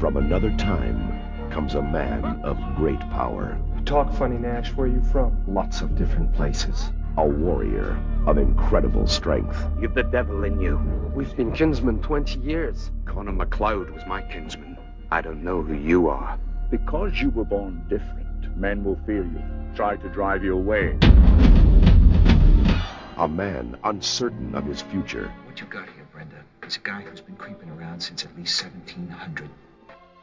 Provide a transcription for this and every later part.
From another time comes a man of great power. You talk funny, Nash. Where are you from? Lots of different places. A warrior of incredible strength. You've the devil in you. We've been kinsmen 20 years. Connor MacLeod was my kinsman. I don't know who you are. Because you were born different, men will fear you, try to drive you away. A man uncertain of his future. What you got here, Brenda, is a guy who's been creeping around since at least 1700.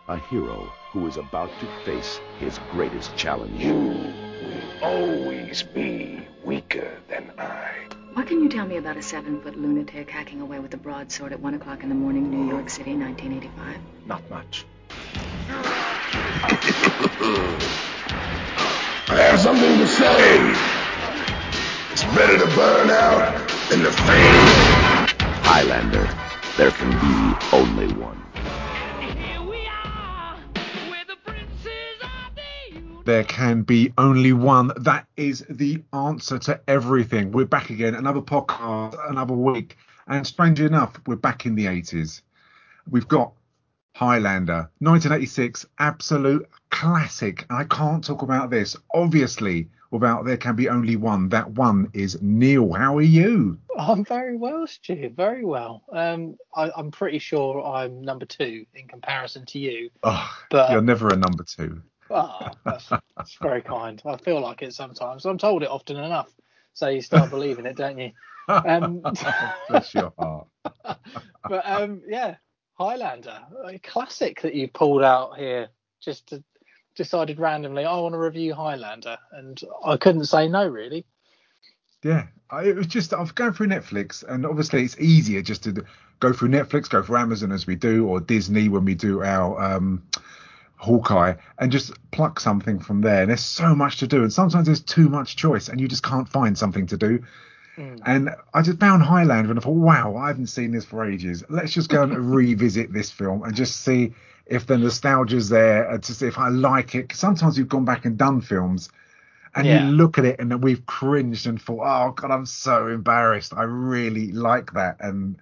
A hero who is about to face his greatest challenge. You will always be weaker than I. What can you tell me about a seven-foot lunatic hacking away with a broadsword at one o'clock in the morning, New York City, 1985? Not much. I have something to say. It's better to burn out than to fade. Highlander. There can be only one. There can be only one. That is the answer to everything. We're back again, another podcast, another week. And strangely enough, we're back in the 80s. We've got Highlander, 1986, absolute classic. And I can't talk about this, obviously, without There Can Be Only One. That one is Neil. How are you? I'm very well, Stu. Very well. Um, I, I'm pretty sure I'm number two in comparison to you. Oh, But- you're never a number two. Oh, that's, that's very kind. I feel like it sometimes. I'm told it often enough. So you start believing it, don't you? Um, Bless your heart. but um, yeah, Highlander, a classic that you pulled out here. Just to, decided randomly, I want to review Highlander, and I couldn't say no, really. Yeah, I, it was just I've gone through Netflix, and obviously it's easier just to go through Netflix, go through Amazon as we do, or Disney when we do our um, Hawkeye, and just pluck something from there. And there's so much to do, and sometimes there's too much choice, and you just can't find something to do. Mm. And I just found Highlander, and I thought, wow, I haven't seen this for ages. Let's just go and revisit this film and just see if the nostalgia's there, and to see if I like it. sometimes we've gone back and done films and Yeah. you look at it and we've cringed and thought, oh god, I'm so embarrassed. I really like that, and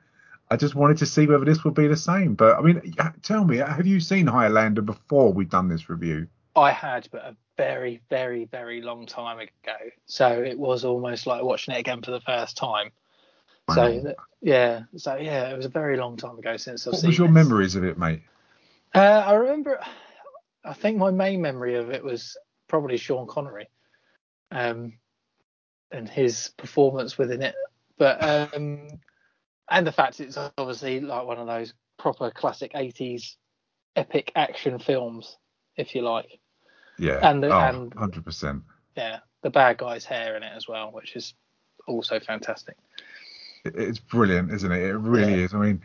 I just wanted to see whether this would be the same. But I mean, tell me, have you seen Highlander before we've done this review? I had, but a very, very, very long time ago. So it was almost like watching it again for the first time. So Wow. th- yeah, so yeah, it was a very long time ago since I've What seen. was your memories of it, mate? Uh, I remember. I think my main memory of it was probably Sean Connery, um, and his performance within it. But um, and the fact it's obviously like one of those proper classic '80s epic action films, if you like. Yeah, And the- oh, and- 100%. Yeah, the bad guy's hair in it as well, which is also fantastic. It's brilliant, isn't it? It really Yeah. is. I mean,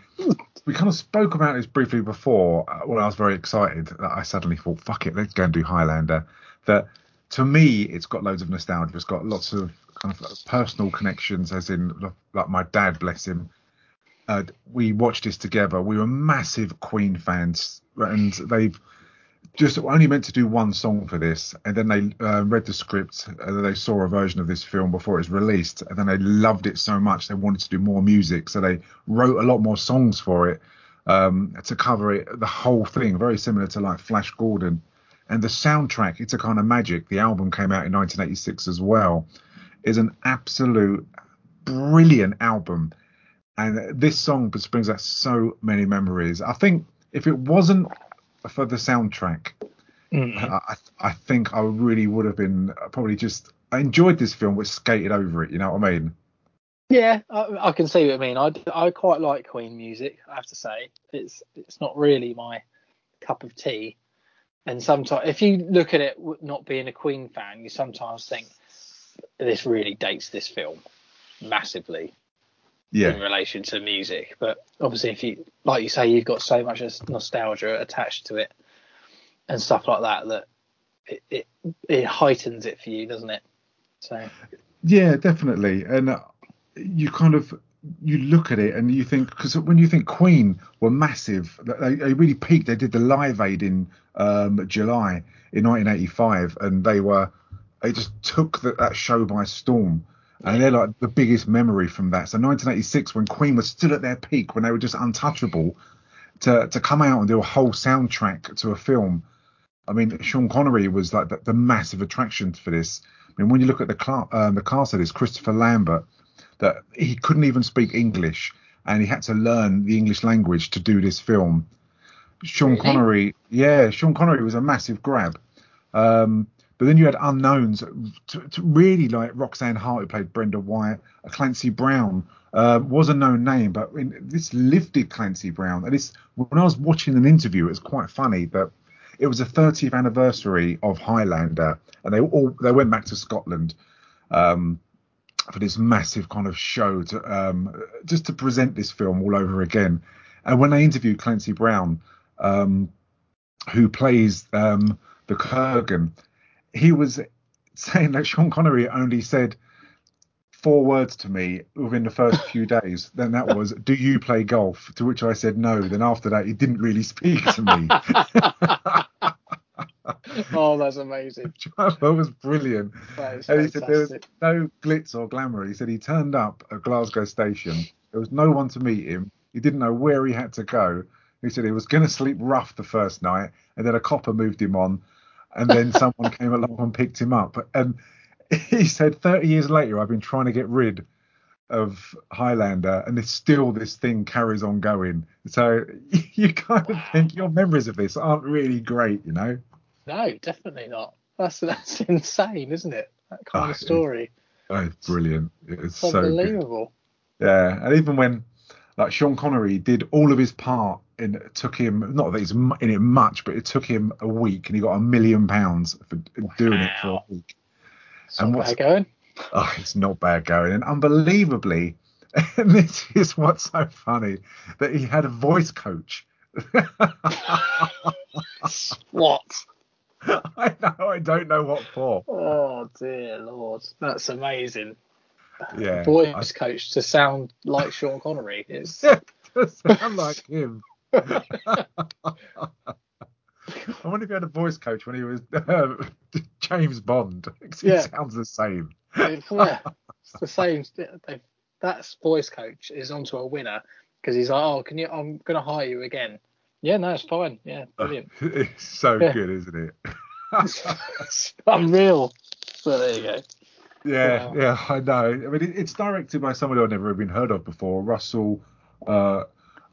we kind of spoke about this briefly before uh, when I was very excited that I suddenly thought, fuck it, let's go and do Highlander. That to me, it's got loads of nostalgia. It's got lots of kind of personal connections, as in, like my dad, bless him. Uh, we watched this together. We were massive Queen fans, and they've just only meant to do one song for this, and then they uh, read the script, and they saw a version of this film before it was released, and then they loved it so much they wanted to do more music, so they wrote a lot more songs for it um, to cover it, the whole thing, very similar to like Flash Gordon. And the soundtrack, it's a kind of magic. The album came out in 1986 as well. Is an absolute brilliant album, and this song just brings back so many memories. I think if it wasn't for the soundtrack, mm-hmm. I, I I think I really would have been uh, probably just I enjoyed this film, but skated over it. You know what I mean? Yeah, I, I can see what I mean. I, I quite like Queen music. I have to say, it's it's not really my cup of tea. And sometimes, if you look at it not being a Queen fan, you sometimes think this really dates this film massively in relation to music. But obviously, if you like you say, you've got so much nostalgia attached to it and stuff like that that it it, it heightens it for you, doesn't it? So yeah, definitely. And uh, you kind of you look at it and you think because when you think Queen were massive, they, they really peaked. They did the Live Aid in um, July in 1985, and they were they just took the, that show by storm. And they're like the biggest memory from that. So 1986, when Queen was still at their peak, when they were just untouchable, to to come out and do a whole soundtrack to a film. I mean, Sean Connery was like the, the massive attraction for this. I mean, when you look at the cl- um, the cast of this, Christopher Lambert, that he couldn't even speak English and he had to learn the English language to do this film. Sean Really? Connery, yeah, Sean Connery was a massive grab. Um, but then you had unknowns, to, to really like Roxanne Hart, who played Brenda uh, Clancy Brown uh, was a known name, but in, this lifted Clancy Brown. And this, when I was watching an interview, it was quite funny that it was the 30th anniversary of Highlander, and they all they went back to Scotland. Um, for this massive kind of show to um, just to present this film all over again. And when they interviewed Clancy Brown, um, who plays um, the Kurgan, he was saying that Sean Connery only said four words to me within the first few days. Then that was, "Do you play golf?" To which I said no. Then after that, he didn't really speak to me. oh, that's amazing. that was brilliant. That And he said there was no glitz or glamour. He said he turned up at Glasgow station. There was no one to meet him. He didn't know where he had to go. He said he was going to sleep rough the first night, and then a copper moved him on, and then someone came along and picked him up. And he said 30 years later, I've been trying to get rid of Highlander, and it's still this thing carries on going. So you kind of think your memories of this aren't really great, you know? No, definitely not. That's that's insane, isn't it? That kind Oh, of story. Oh, it's brilliant. It's It's so unbelievable. Yeah, and even when like Sean Connery did all of his part, and it took him not that he's in it much, but it took him a week, and he got a million pounds for doing it for a week. It's And not what's- bad going. Oh, it's not bad going, and unbelievably, and this is what's so funny that he had a voice coach. What? I know, I don't know what for. Oh dear lord, that's amazing. Yeah, Voice coach to sound like Sean Connery is I, to sound like him. I wonder if he had a voice coach when he was uh, James Bond. He Yeah. sounds the same. it's, yeah, it's the same. That voice coach is onto a winner because he's like, oh, can you? I'm gonna hire you again. Yeah, no, it's fine. Yeah, brilliant. It's so Yeah. good, isn't it? it's unreal. So there you go. Yeah, yeah, I know. I mean, it, it's directed by somebody I've never even heard of before, Russell uh,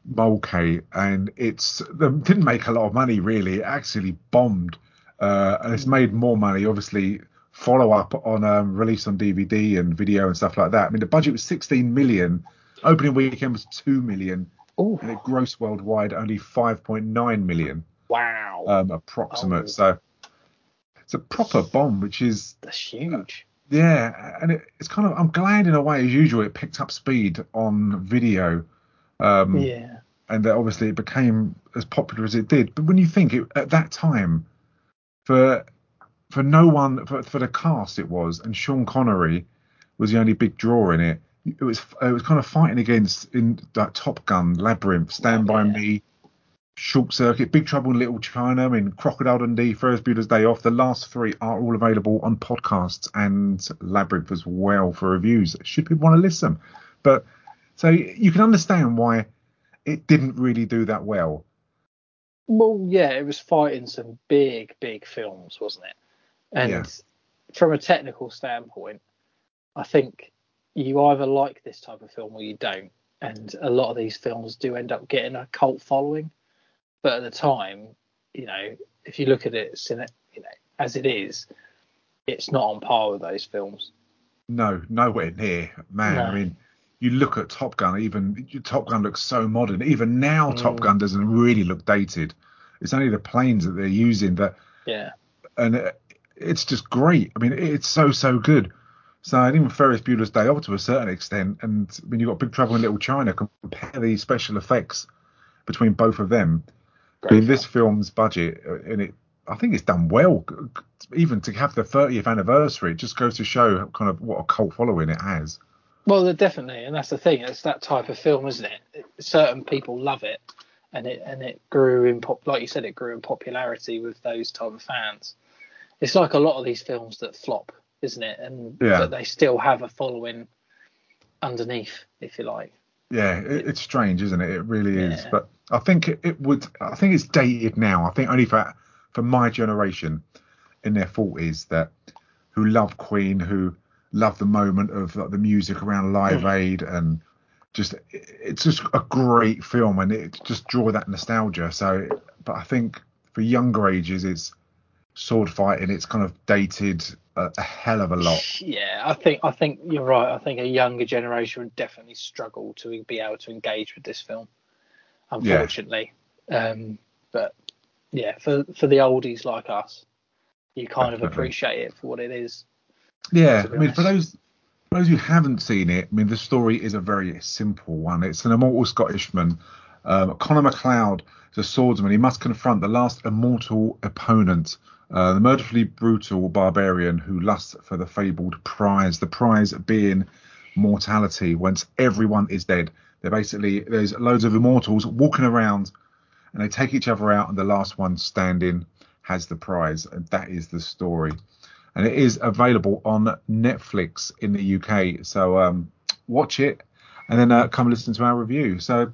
Mulcahy, and it's they didn't make a lot of money really. It actually bombed, uh, and it's made more money, obviously. Follow up on um, release on DVD and video and stuff like that. I mean, the budget was 16 million. Opening weekend was 2 million, Oh and it grossed worldwide only 5.9 million, wow, um, approximate. Oh. So it's a proper bomb, which is that's huge. Yeah, and it, it's kind of I'm glad in a way as usual it picked up speed on video, um, Yeah, and that obviously it became as popular as it did. But when you think it, at that time, for for no one for, for the cast it was, and Sean Connery was the only big draw in it. It was it was kind of fighting against in that Top Gun, Labyrinth, Stand by Yeah. Me, Short Circuit, Big Trouble in Little China, I mean Crocodile Dundee, Ferris Bueller's Day Off. The last three are all available on podcasts and Labyrinth as well for reviews. Should people want to listen? But so you can understand why it didn't really do that well. well, yeah, it was fighting some big, big films, wasn't it? And Yeah. from a technical standpoint, I think you either like this type of film or you don't. And a lot of these films do end up getting a cult following. But at the time, you know, if you look at it, you know, as it is, it's not on par with those films. No, nowhere near, man. No. I mean, you look at Top Gun. Even Top Gun looks so modern. Even now, Top Mm. Gun doesn't really look dated. It's only the planes that they're using that, Yeah. and it's just great. I mean, it's so so good. So and even Ferris Bueller's Day Off to a certain extent, and when you've got Big Trouble in Little China, compare the special effects between both of them. I mean, this film's budget, uh, and it, I think it's done well. Even to have the 30th anniversary, it just goes to show kind of what a cult following it has. Well, definitely, and that's the thing. It's that type of film, isn't it? It- Certain people love it, and it and it grew in pop, like you said, it grew in popularity with those type of fans. It's like a lot of these films that flop, isn't it? And Yeah. but they still have a following underneath, if you like. Yeah, it, it's strange, isn't it? It really is. But I think it, it would. I think it's dated now. I think only for for my generation in their forties that who love Queen, who love the moment of like, the music around Live mm. Aid and just it's just a great film and it just draw that nostalgia. So, but I think for younger ages, it's sword fighting. It's kind of dated a, a hell of a lot. Yeah, I think I think you're right. I think a younger generation would definitely struggle to be able to engage with this film, unfortunately. Um, but yeah, for for the oldies like us, you kind of appreciate it for what it is. Yeah, I mean, for those for those who haven't seen it, I mean, the story is a very simple one. It's an immortal Scottishman, um, Connor MacLeod, is a swordsman. He must confront the last immortal opponent, uh, the murderfully brutal barbarian who lusts for the fabled prize. The prize being mortality. Once everyone is dead, they're basically there's loads of immortals walking around, and they take each other out, and the last one standing has the prize, and that is the story and it is available on Netflix in the UK. So um, watch it and then uh, come listen to our review. So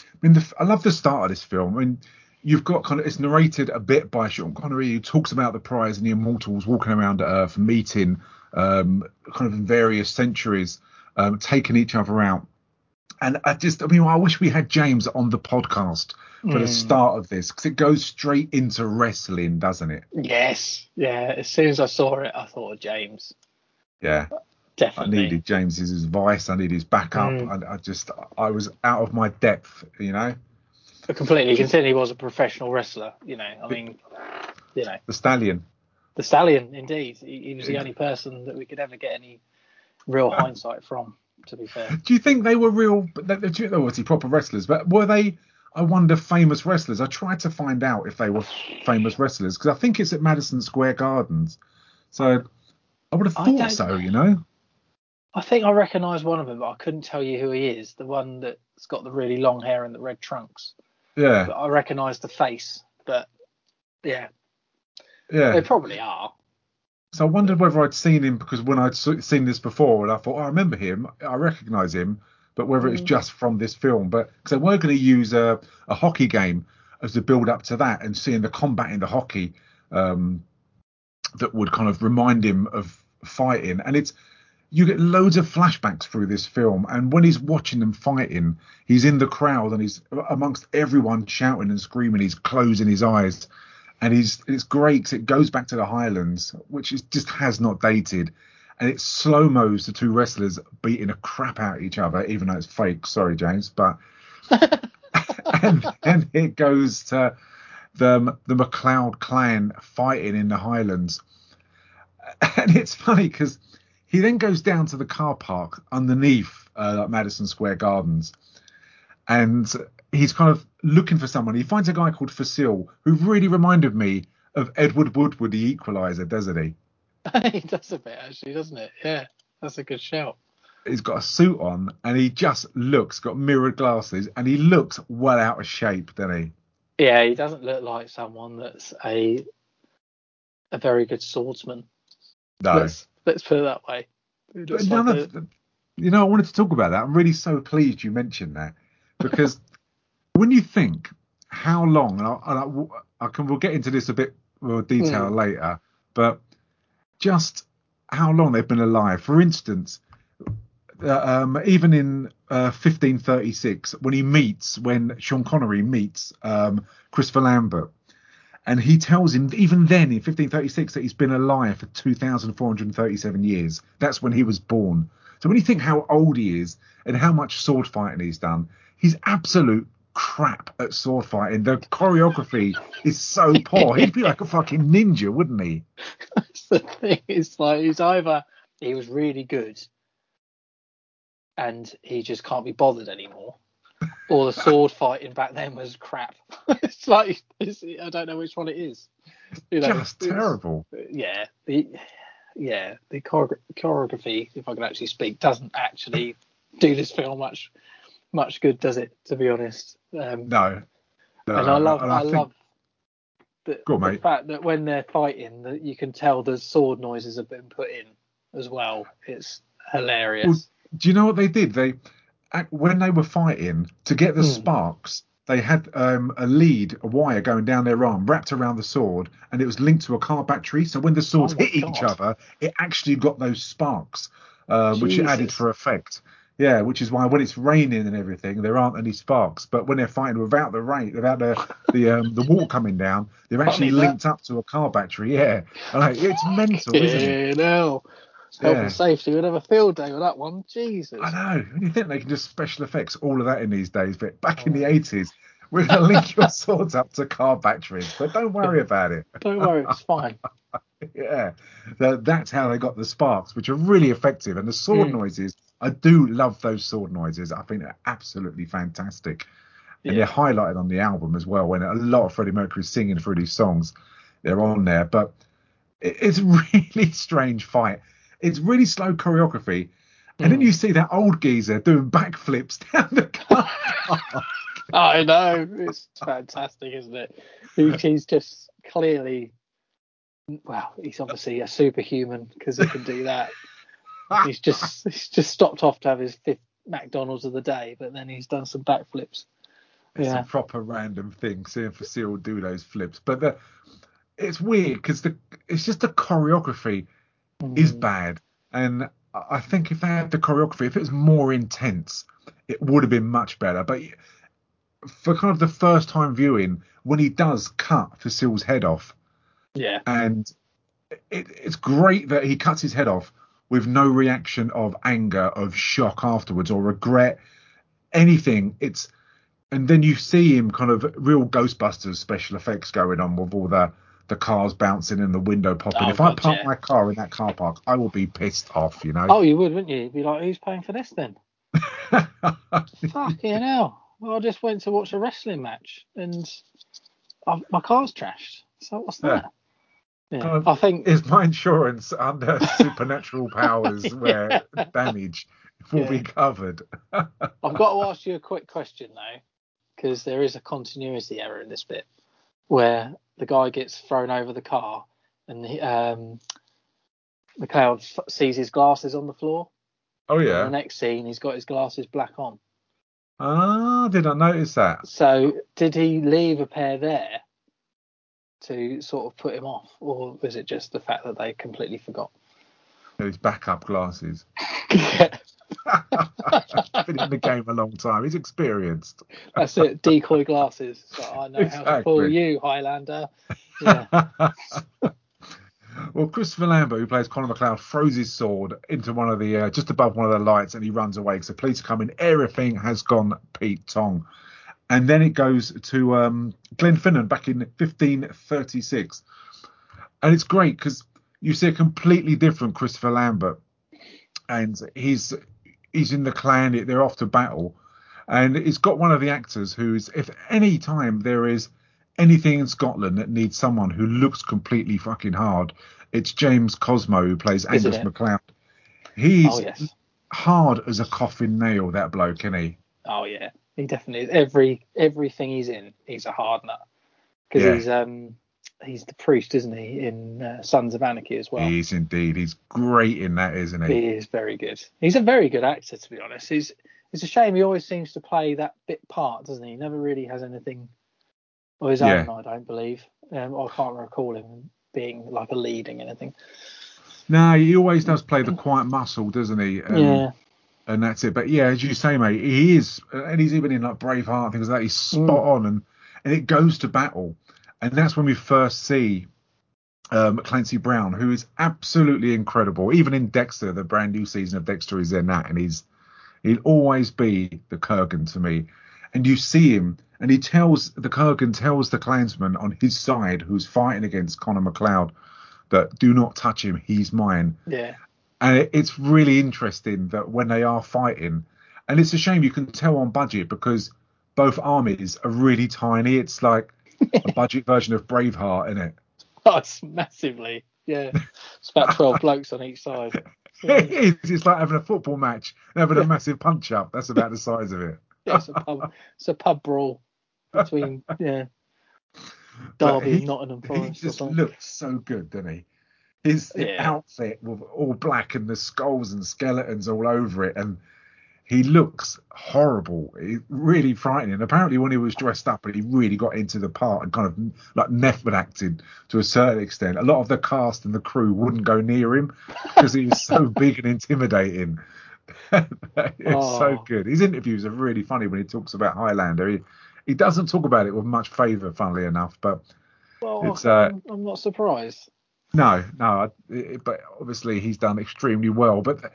I mean, the, I love the start of this film. I mean, you've got kind of it's narrated a bit by Sean Connery, who talks about the prize and the immortals walking around Earth, meeting um, kind of in various centuries, um, taking each other out. And I just, I mean, I wish we had James on the podcast for the Mm. start of this because it goes straight into wrestling, doesn't it? Yes, yeah. As soon as I saw it, I thought of James. Yeah. Definitely. I needed James's advice. I needed his backup. Mm. I, I just, I was out of my depth, you know. Completely, considering he was a professional wrestler, you know, I mean, you know, The Stallion. the Stallion, indeed, he, he was the only person that we could ever get any real hindsight from. To be fair, Do you think they were real? But were obviously proper wrestlers, but were they? I wonder, famous wrestlers. I tried to find out if they were famous wrestlers because I think it's at Madison Square Gardens. So I would have thought so, you know. I think I recognise one of them, but I couldn't tell you who he is. The one that's got the really long hair and the red trunks. Yeah, I recognise the face. But yeah, yeah. they probably are. So I wondered whether I'd seen him because when I'd seen this before, and I thought, oh, I remember him, I recognise him, but whether it's Mm. just from this film. But because they were going to use a, a hockey game as the build up to that, and seeing the combat in the hockey um, that would kind of remind him of fighting, and it's you get loads of flashbacks through this film, and when he's watching them fighting, he's in the crowd and he's amongst everyone shouting and screaming. He's closing his eyes, and he's it's great 'cause it goes back to the Highlands, which is just has not dated, and it slow mos the two wrestlers beating a crap out of each other, even though it's fake. Sorry, James, but and then it goes to the the MacLeod clan fighting in the Highlands, and it's funny because he then goes down to the car park underneath uh, Madison Square Gardens, and he's kind of looking for someone. He finds a guy called Fasil who really reminded me of Edward Woodward, the Equalizer, doesn't he? he does a bit actually, doesn't it? Yeah, that's a good shout. He's got a suit on and he just looks got mirrored glasses and he looks well out of shape, doesn't he? Yeah, he doesn't look like someone that's a a very good swordsman. No. Let's let's put it that way. He But looks none like you know, I wanted to talk about that. I'm really so pleased you mentioned that because when you think how long, and, I, and I, I can we'll get into this a bit more detail Mm. later, but just how long they've been alive. For instance, uh, um, even in uh, 1536, when he meets, when Sean Connery meets um, Christopher Lambert, and he tells him even then in 1536 that he's been alive for 2,437 years. That's when he was born. So when you think how old he is and how much sword fighting he's done, he's absolute crap at sword fighting. The choreography is so poor. He'd be like a fucking ninja, wouldn't he? That's the thing. It's like he's either he was really good and he just can't be bothered anymore, or the sword fighting back then was crap. it's like it's, I don't know which one it is. You know, Just it's- terrible. Yeah, the yeah the choreography, if I can actually speak, doesn't actually do this film much much good, does it? To be honest. Um, No. No, and I love and I, think- love the, on, the fact that when they're fighting, that you can tell the sword noises have been put in as well. It's hilarious. Well, do you know what they did? They when they were fighting to get the Hmm. sparks, they had um, a lead, a wire going down their arm, wrapped around the sword, and it was linked to a car battery. So when the swords Oh hit each other, it actually got those sparks, uh, which it added for effect. Yeah, which is why when it's raining and everything, there aren't any sparks. But when they're fighting without the rain, without the the um, the water coming down, they're actually linked up to a car battery. Yeah, like, it's mental, isn't it? Yeah, no. Health Yeah. and safety would have a field day with that one. Jesus. I know. When you think they can just special effects all of that in these days, but back in Oh. the eighties, we're gonna link your swords up to car batteries. But don't worry about it. Don't worry, it's fine. Yeah, That- that's how they got the sparks, which are really effective. And the sword Mm. noises, I do love those sword noises. I think they're absolutely fantastic. And Yeah. they're highlighted on the album as well. When a lot of Freddie Mercury singing through these songs, they're on there. But it's a really strange fight. It's really slow choreography. And then Mm. you see that old geezer doing backflips down the car. I know. It's fantastic, isn't it? He, he's just clearly, well, he's obviously a superhuman because he can do that. He's just he's just stopped off to have his fifth McDonald's of the day, but then he's done some backflips. It's Yeah. a proper random thing seeing Fasil do those flips. But the, it's weird because the it's just the choreography is Mm. bad. And I think if they had the choreography, if it was more intense, it would have been much better. But for kind of the first time viewing, when he does cut Fasil's head off, Yeah. and it, it's great that he cuts his head off with no reaction of anger, of shock afterwards, or regret, anything. It's and then you see him kind of real Ghostbusters special effects going on with all the the cars bouncing and the window popping. Oh, if I park yeah. my car in that car park, I will be pissed off. You know. Oh, you would, wouldn't you? You'd be like, who's paying for this then? Fucking hell. Well, I just went to watch a wrestling match and i my car's trashed. So what's that? Yeah. Of- I think Is my insurance under supernatural powers where damage will be covered? I've got to ask you a quick question though, because there is a continuity error in this bit where the guy gets thrown over the car and he, um, MacLeod f- sees his glasses on the floor. Oh yeah. the next scene, he's got his glasses black on. Ah, did I notice that? So did he leave a pair there to sort of put him off, or was it just the fact that they completely forgot? His backup glasses. yeah, Been in the game a long time. He's experienced. that's it. Decoy glasses. So I know how to fool you, Highlander. Yeah. well, Christopher Lambert, who plays Connor MacLeod, throws his sword into one of the uh, just above one of the lights, and he runs away. So police come in. Everything has gone Pete Tong, and then it goes to um, Glenfinnan back in 1536, and it's great because you see a completely different Christopher Lambert, and he's he's in the clan. They're off to battle, and he's got one of the actors who's if any time there is anything in Scotland that needs someone who looks completely fucking hard, it's James Cosmo who plays Isn't Angus it? MacLeod. He's Oh yes. hard as a coffin nail, that bloke, isn't he? Oh yeah. He definitely is. Every everything he's in, he's a hard nut. Because Yeah. he's um he's the priest, isn't he, in uh, Sons of Anarchy as well. He is indeed. He's great in that, isn't he? He is very good. He's a very good actor, to be honest. He's it's a shame he always seems to play that bit part, doesn't he? He never really has anything of his Yeah. own, I don't believe. Um, I can't recall him being like a leading anything. No, he always does play the quiet muscle, doesn't he? Um, yeah, and that's it. But yeah, as you say, mate, he is, and he's even in like Braveheart things like that. He's spot Mm. on, and and it goes to battle, and that's when we first see um, Clancy Brown, who is absolutely incredible. Even in Dexter, the brand new season of Dexter is in that, and he's he'll always be the Kurgan to me. And you see him, and he tells the Kurgan tells the Klansman on his side, who's fighting against Connor MacLeod, that do not touch him, he's mine yeah, and it, it's really interesting that when they are fighting, and it's a shame you can tell on budget because both armies are really tiny. It's like a budget version of Braveheart, isn't it? oh, it's massively. Yeah, it's about twelve blokes on each side. It is. It's like having a football match and having Yeah. a massive punch up. That's about the size of it. Yeah, it's a pub. It's a pub brawl between yeah Derby he- and Nottingham He Forest. or just looks so good, doesn't he? His Yeah. outfit with all black and the skulls and skeletons all over it, and he looks horrible, really frightening. Apparently, when he was dressed up, and he really got into the part and kind of like method acted to a certain extent. A lot of the cast and the crew wouldn't go near him because he was so big and intimidating. it's so Oh. good. His interviews are really funny when he talks about Highlander. He he doesn't talk about it with much favour, funnily enough, but Well, It's, uh, I'm, I'm not surprised. no, no, it, but obviously he's done extremely well. But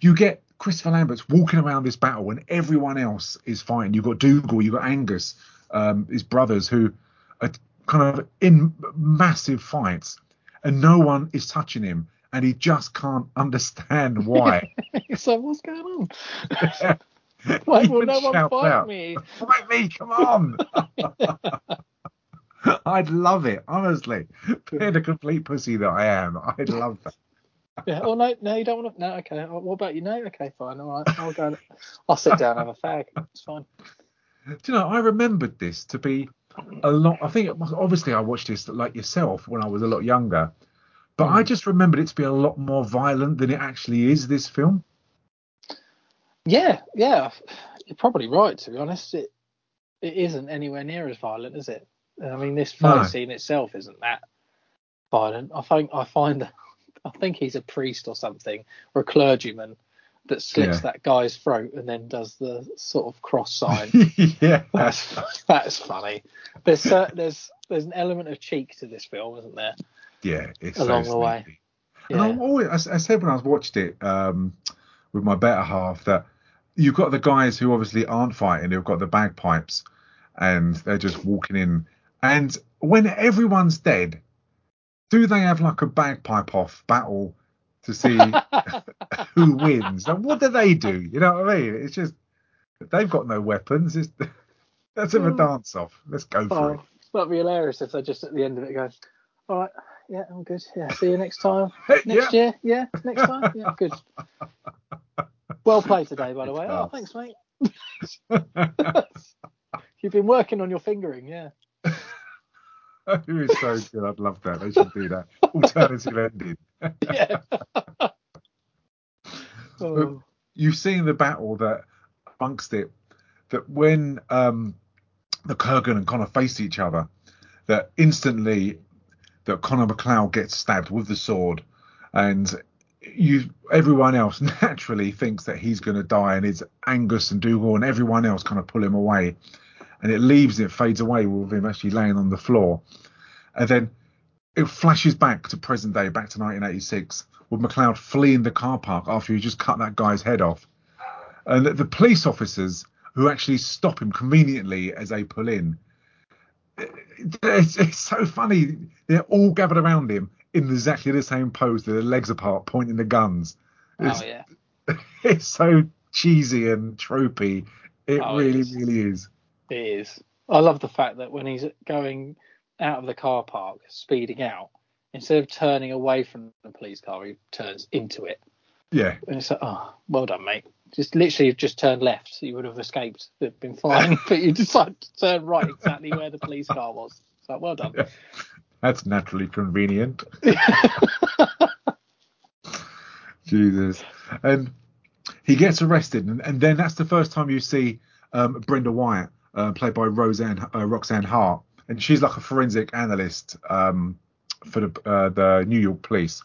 you get Christopher Lambert's walking around this battle when everyone else is fighting. You've got Dougal, you've got Angus, um, his brothers who are kind of in massive fights, and no one is touching him, and he just can't understand why. so what's going on? Why He will no one fight out, me? Fight me, come on! I'd love it, honestly. Being the complete pussy that I am, I'd love that. Yeah. Oh no, no, you don't want to. No, okay. Oh, What about you? No, okay, fine. All right, I'll go. And, I'll sit down and have a fag. It's fine. Do you know, I remembered this to be a lot. I think it was, obviously I watched this like yourself when I was a lot younger, but I mm. just remembered it to be a lot more violent than it actually is. This film. Yeah, yeah. You're probably right. To be honest, it it isn't anywhere near as violent, is it? I mean, this fight No. scene itself isn't that violent. I think I find that I think he's a priest or something, or a clergyman that slits Yeah. that guy's throat and then does the sort of cross sign. yeah, That's that's funny. There's uh, there's there's an element of cheek to this film, isn't there? yeah. It's Along so the way. sneaky. And I'm always, I, I said when I watched it um, with my better half that you've got the guys who obviously aren't fighting, who've got the bagpipes, and they're just walking in. And when everyone's dead, do they have like a bagpipe off battle to see who wins? And what do they do? You know what I mean? It's just they've got no weapons. It's, let's have a dance off. Let's go for Oh, that'd be hilarious if they just at the end of it go, all right, yeah, I'm good. Yeah, see you next time. it. Next year, yeah, next time, yeah, good. Well played today, by the way. Oh, thanks, mate. You've been working on your fingering, yeah. it is so good. I'd love that. They should do that. Alternative ending. Yeah. oh, you've seen the battle that amongst it that when um the Kurgan and Connor face each other, that instantly that Connor MacLeod gets stabbed with the sword, and you everyone else naturally thinks that he's going to die, and it's Angus and Dougal and everyone else kind of pull him away, and it leaves it fades away with him actually laying on the floor, and then it flashes back to present day, back to 1986, with MacLeod fleeing the car park after he just cut that guy's head off. And the, the police officers who actually stop him conveniently as they pull in, it's, it's so funny. They're all gathered around him in exactly the same pose, with their legs apart, pointing the guns. Oh, it's, oh yeah. it's so cheesy and tropey. It Oh, really, really is. It is. I love the fact that when he's going out of the car park, speeding out, instead of turning away from the police car, he turns into it. Yeah, And it's like, oh, well done, mate. Just literally just turned left, so you would have escaped. It'd been fine. but you decided to turn right exactly where the police car was. So well done. that's naturally convenient. Jesus. And he gets arrested, and, and then that's the first time you see um, Brenda Wyatt, uh, played by Roseanne uh, Roxanne Hart, and she's like a forensic analyst um, for the uh, the New York police.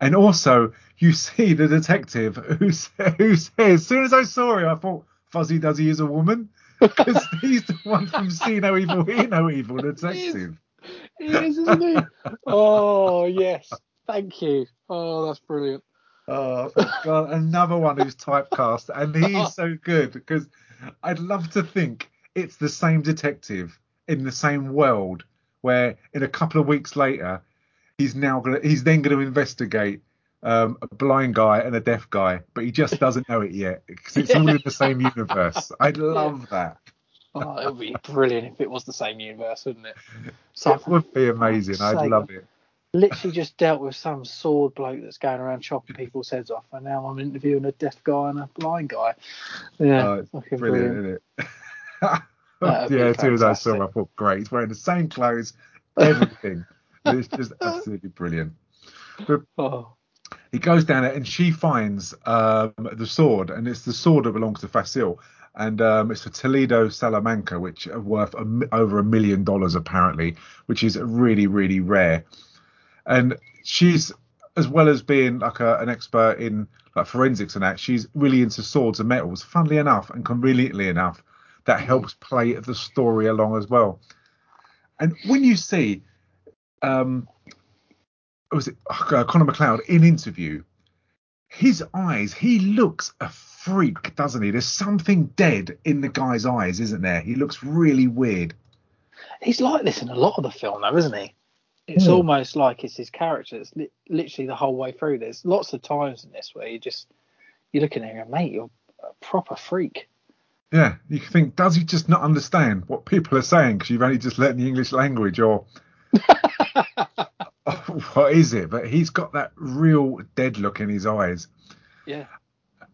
And also, you see the detective who who says, as soon as I saw him, I thought Fuzzy Duzzy is a woman because he's the one from See No Evil, Hear No Evil, detective. He is, isn't he? oh yes. Thank you. Oh, that's brilliant. Oh God, another one who's typecast, and he's so good because I'd love to think it's the same detective in the same world, where in a couple of weeks later, he's now gonna he's then going to investigate um, a blind guy and a deaf guy, but he just doesn't know it yet because it's all in the same universe. I'd love that. Oh, it would be brilliant if it was the same universe, wouldn't it? So It would be amazing. I'd love it. literally just dealt with some sword bloke that's going around chopping people's heads off, and now I'm interviewing a deaf guy and a blind guy. Yeah, Oh, it's brilliant, brilliant. isn't it? Yeah, as soon as I saw him, I thought, great. He's wearing the same clothes, everything. it's just absolutely brilliant. But Oh, he goes down there and she finds um, the sword, and it's the sword that belongs to Fasil, and um, it's a Toledo Salamanca, which are worth a, over a million dollars apparently, which is really really rare. And she's as well as being like a, an expert in like forensics and that, she's really into swords and metals. Funnily enough, and conveniently enough, that helps play the story along as well. And when you see, um, was it uh, Connor MacLeod in interview? His eyes, he looks a freak, doesn't he? There's something dead in the guy's eyes, isn't there? He looks really weird. He's like this in a lot of the film, though, isn't he? It's almost like it's his character. It's li- literally the whole way through. There's lots of times in this where you just you're looking at him, and, mate, you're a proper freak. Yeah, you can think, does he just not understand what people are saying because you've only just learned the English language, or what is it? But he's got that real dead look in his eyes, Yeah.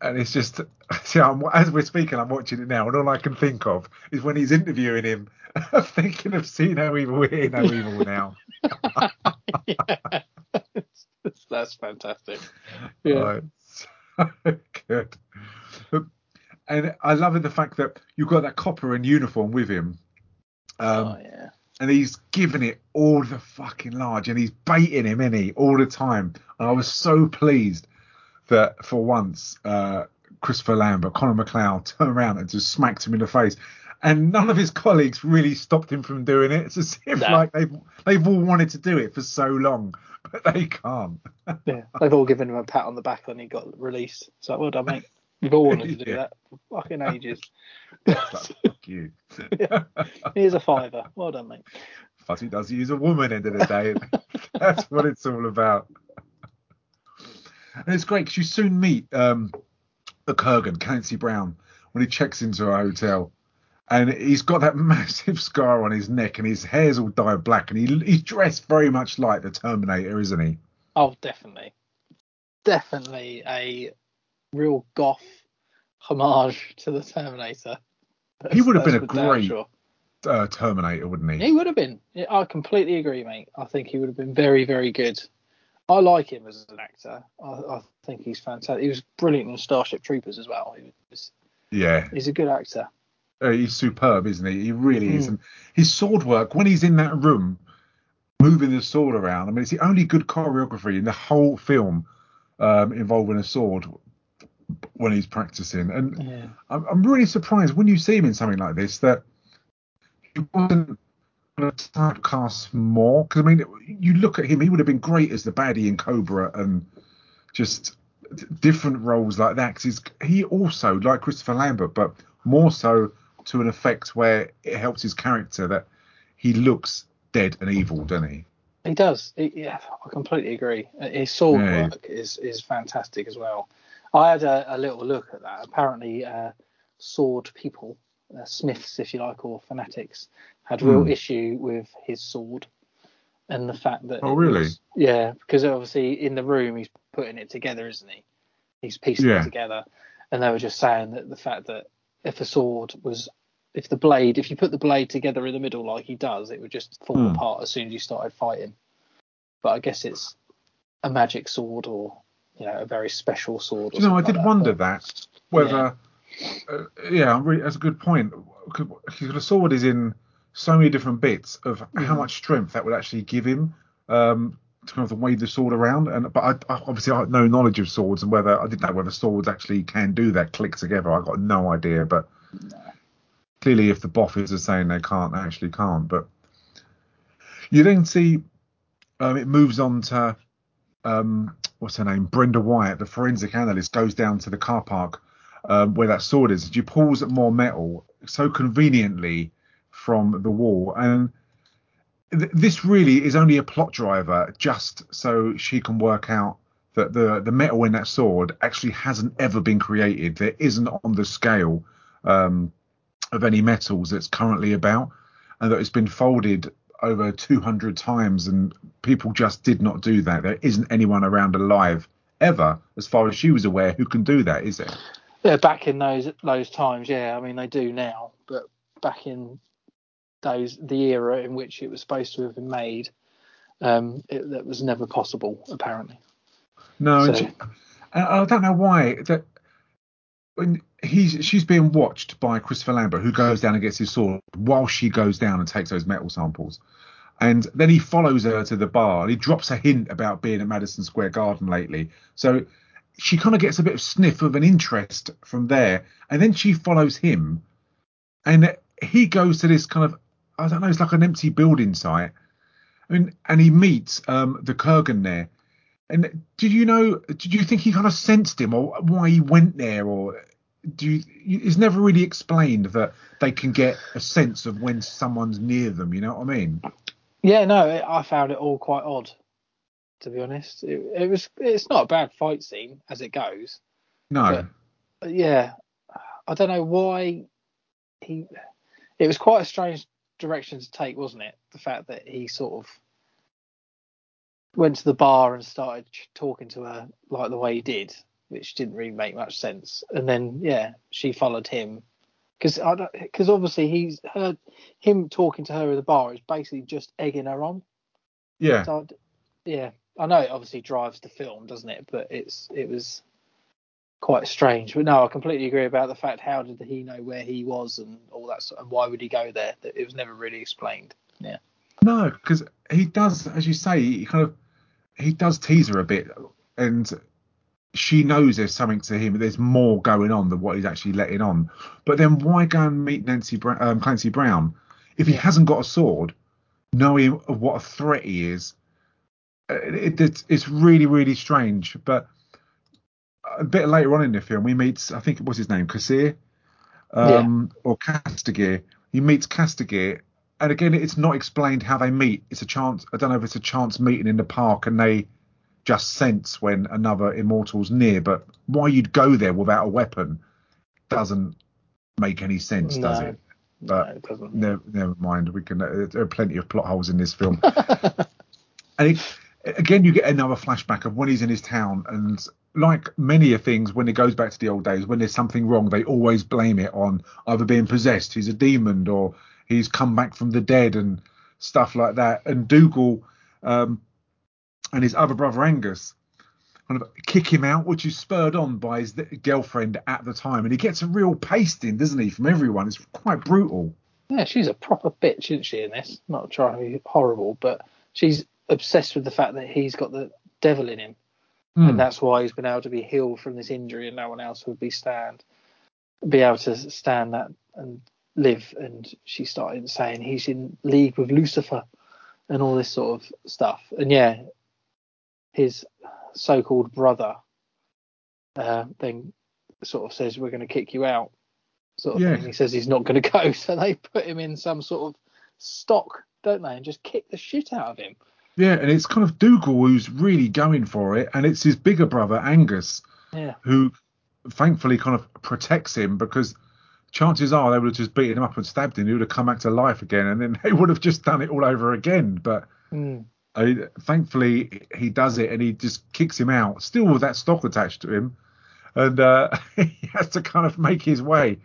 and it's just, see, I'm, as we're speaking, I'm watching it now, and all I can think of is when he's interviewing him. I'm thinking of seeing how evil we're how evil now. yeah. That's fantastic. Yeah. Oh, so good. And I love it the fact that you've got that copper in uniform with him. Um, oh yeah. and he's giving it all the fucking large and he's baiting him in he all the time and i was so pleased that for once uh christopher lambert connor macleod turned around and just smacked him in the face and none of his colleagues really stopped him from doing it it's as if No. like they've they've all wanted to do it for so long but they can't Yeah. They've all given him a pat on the back when he got released. So well done, mate. We've all wanted to do Yeah. that for fucking ages. Fuck you Here's a fiver. Well done, mate. fuzzy does use a woman end of the day that's what it's all about and it's great because you soon meet um the Kurgan, Clancy Brown, when he checks into a hotel. And he's got that massive scar on his neck and his hair's all dyed black and he, he's dressed very much like the Terminator, isn't he? Oh, definitely. Definitely a real goth homage to the Terminator. He would have been a great- sure. Uh, Terminator, wouldn't he? He would have been. I completely agree, mate. I think he would have been very, very good. I like him as an actor. I, I think he's fantastic. He was brilliant in Starship Troopers as well. He was, Yeah, he's a good actor. uh, he's superb, isn't he? He really is. Mm. And his sword work, when he's in that room moving the sword around, I mean, it's the only good choreography in the whole film um, involving a sword when he's practicing. And Yeah. I'm, I'm really surprised when you see him in something like this that he wasn't typecast more. Because I mean, you look at him, he would have been great as the baddie in Cobra and just different roles like that. Because he also, like Christopher Lambert, but more so to an effect where it helps his character that he looks dead and evil, doesn't he? He does. He, yeah, I completely agree. Uh, his sword Yeah. work is, is fantastic as well. I had a, a little look at that. Apparently, uh, sword people, uh, smiths, if you like, or fanatics, had real Hmm. issue with his sword and the fact that. Oh, really? was- yeah, because obviously in the room he's putting it together, isn't he? He's piecing Yeah. it together, and they were just saying that the fact that if a sword was if the blade, if you put the blade together in the middle like he does, it would just fall Hmm. apart as soon as you started fighting. But I guess it's a magic sword or you know a very special sword. Or you know, I did like wonder but- that whether, uh, yeah, really, that's a good point. Because the sword is in so many different bits of how Mhm. much strength that would actually give him um, to kind of wave the sword around. And but I, I obviously I had no knowledge of swords and whether I didn't know whether swords actually can do that, click together. I got no idea. But clearly, if the boffins are saying they can't, they actually can't. But you then see um, it moves on to um, what's her name, Brenda Wyatt, the forensic analyst, goes down to the car park um, where that sword is. She pulls more metal so conveniently from the wall, and th- this really is only a plot driver, just so she can work out that the the metal in that sword actually hasn't ever been created. There isn't on the scale um, of any metals that's currently about, and that it's been folded over 200 times, and people just did not do that. There isn't anyone around alive ever, as far as she was aware, who can do that, is there? Yeah, back in those those times, yeah. I mean, they do now, but back in those the era in which it was supposed to have been made, um, it, that was never possible, apparently. No, So- I don't know why that he's she's being watched by Christopher Lambert, who goes down and gets his sword while she goes down and takes those metal samples. And then he follows her to the bar and he drops a hint about being at Madison Square Garden lately. So she kind of gets a bit of sniff of an interest from there. And then she follows him and he goes to this kind of, I don't know, it's like an empty building site. I mean, and he meets um, the Kurgan there. And did you know? Did you think he kind of sensed him, or why he went there, or do you? It's never really explained that they can get a sense of when someone's near them. You know what I mean? Yeah, no, it, I found it all quite odd, to be honest. It, it was, it's not a bad fight scene as it goes. No. But yeah, I don't know why he. It was quite a strange direction to take, wasn't it? The fact that he sort of went to the bar and started talking to her like the way he did, which didn't really make much sense. And then yeah, she followed him because because obviously he's heard him talking to her at the bar is basically just egging her on. yeah. So yeah, I know it obviously drives the film, doesn't it? But it's it was quite strange. But no, I completely agree about the fact how did he know where he was and all that sort, and why would he go there? That it was never really explained. Yeah. No, because he does, as you say, he kind of he does tease her a bit, and she knows there's something to him. There's more going on than what he's actually letting on. But then why go and meet Nancy Brown, um, Clancy Brown if he hasn't got a sword, knowing what a threat he is? Uh, It, it, it's really really strange. But a bit later on in the film, we meet I think what's his name, Kassir, um, or Kastagir. He meets Kastagir, and again, it's not explained how they meet. It's a chance. I don't know if it's a chance meeting in the park, and they just sense when another immortal's near. But why you'd go there without a weapon doesn't make any sense, does it? But no, it doesn't. never, never mind. We can. Uh, there are plenty of plot holes in this film. and it, again, you get another flashback of when he's in his town, and like many of things, when it goes back to the old days, when there's something wrong, they always blame it on either being possessed, he's a demon, or he's come back from the dead, and stuff like that. And Dougal um, and his other brother Angus kind of kick him out, which is spurred on by his girlfriend at the time, and he gets a real pasting, doesn't he, from everyone? It's quite brutal. Yeah, she's a proper bitch, isn't she? In this, not trying to be horrible, but she's obsessed with the fact that he's got the devil in him, Hmm. and that's why he's been able to be healed from this injury, and no one else would be stand, be able to stand that and live. And she started saying he's in league with Lucifer, and all this sort of stuff. And yeah, his so-called brother uh, then sort of says we're going to kick you out, sort of Yeah. thing. He says he's not going to go, so they put him in some sort of stock, don't they, and just kick the shit out of him. Yeah, and it's kind of Dougal who's really going for it, and it's his bigger brother Angus Yeah. who thankfully kind of protects him because chances are they would have just beaten him up and stabbed him. He would have come back to life again, and then they would have just done it all over again. But Mm. uh, thankfully he does it, and he just kicks him out, still with that stock attached to him, and uh, he has to kind of make his way.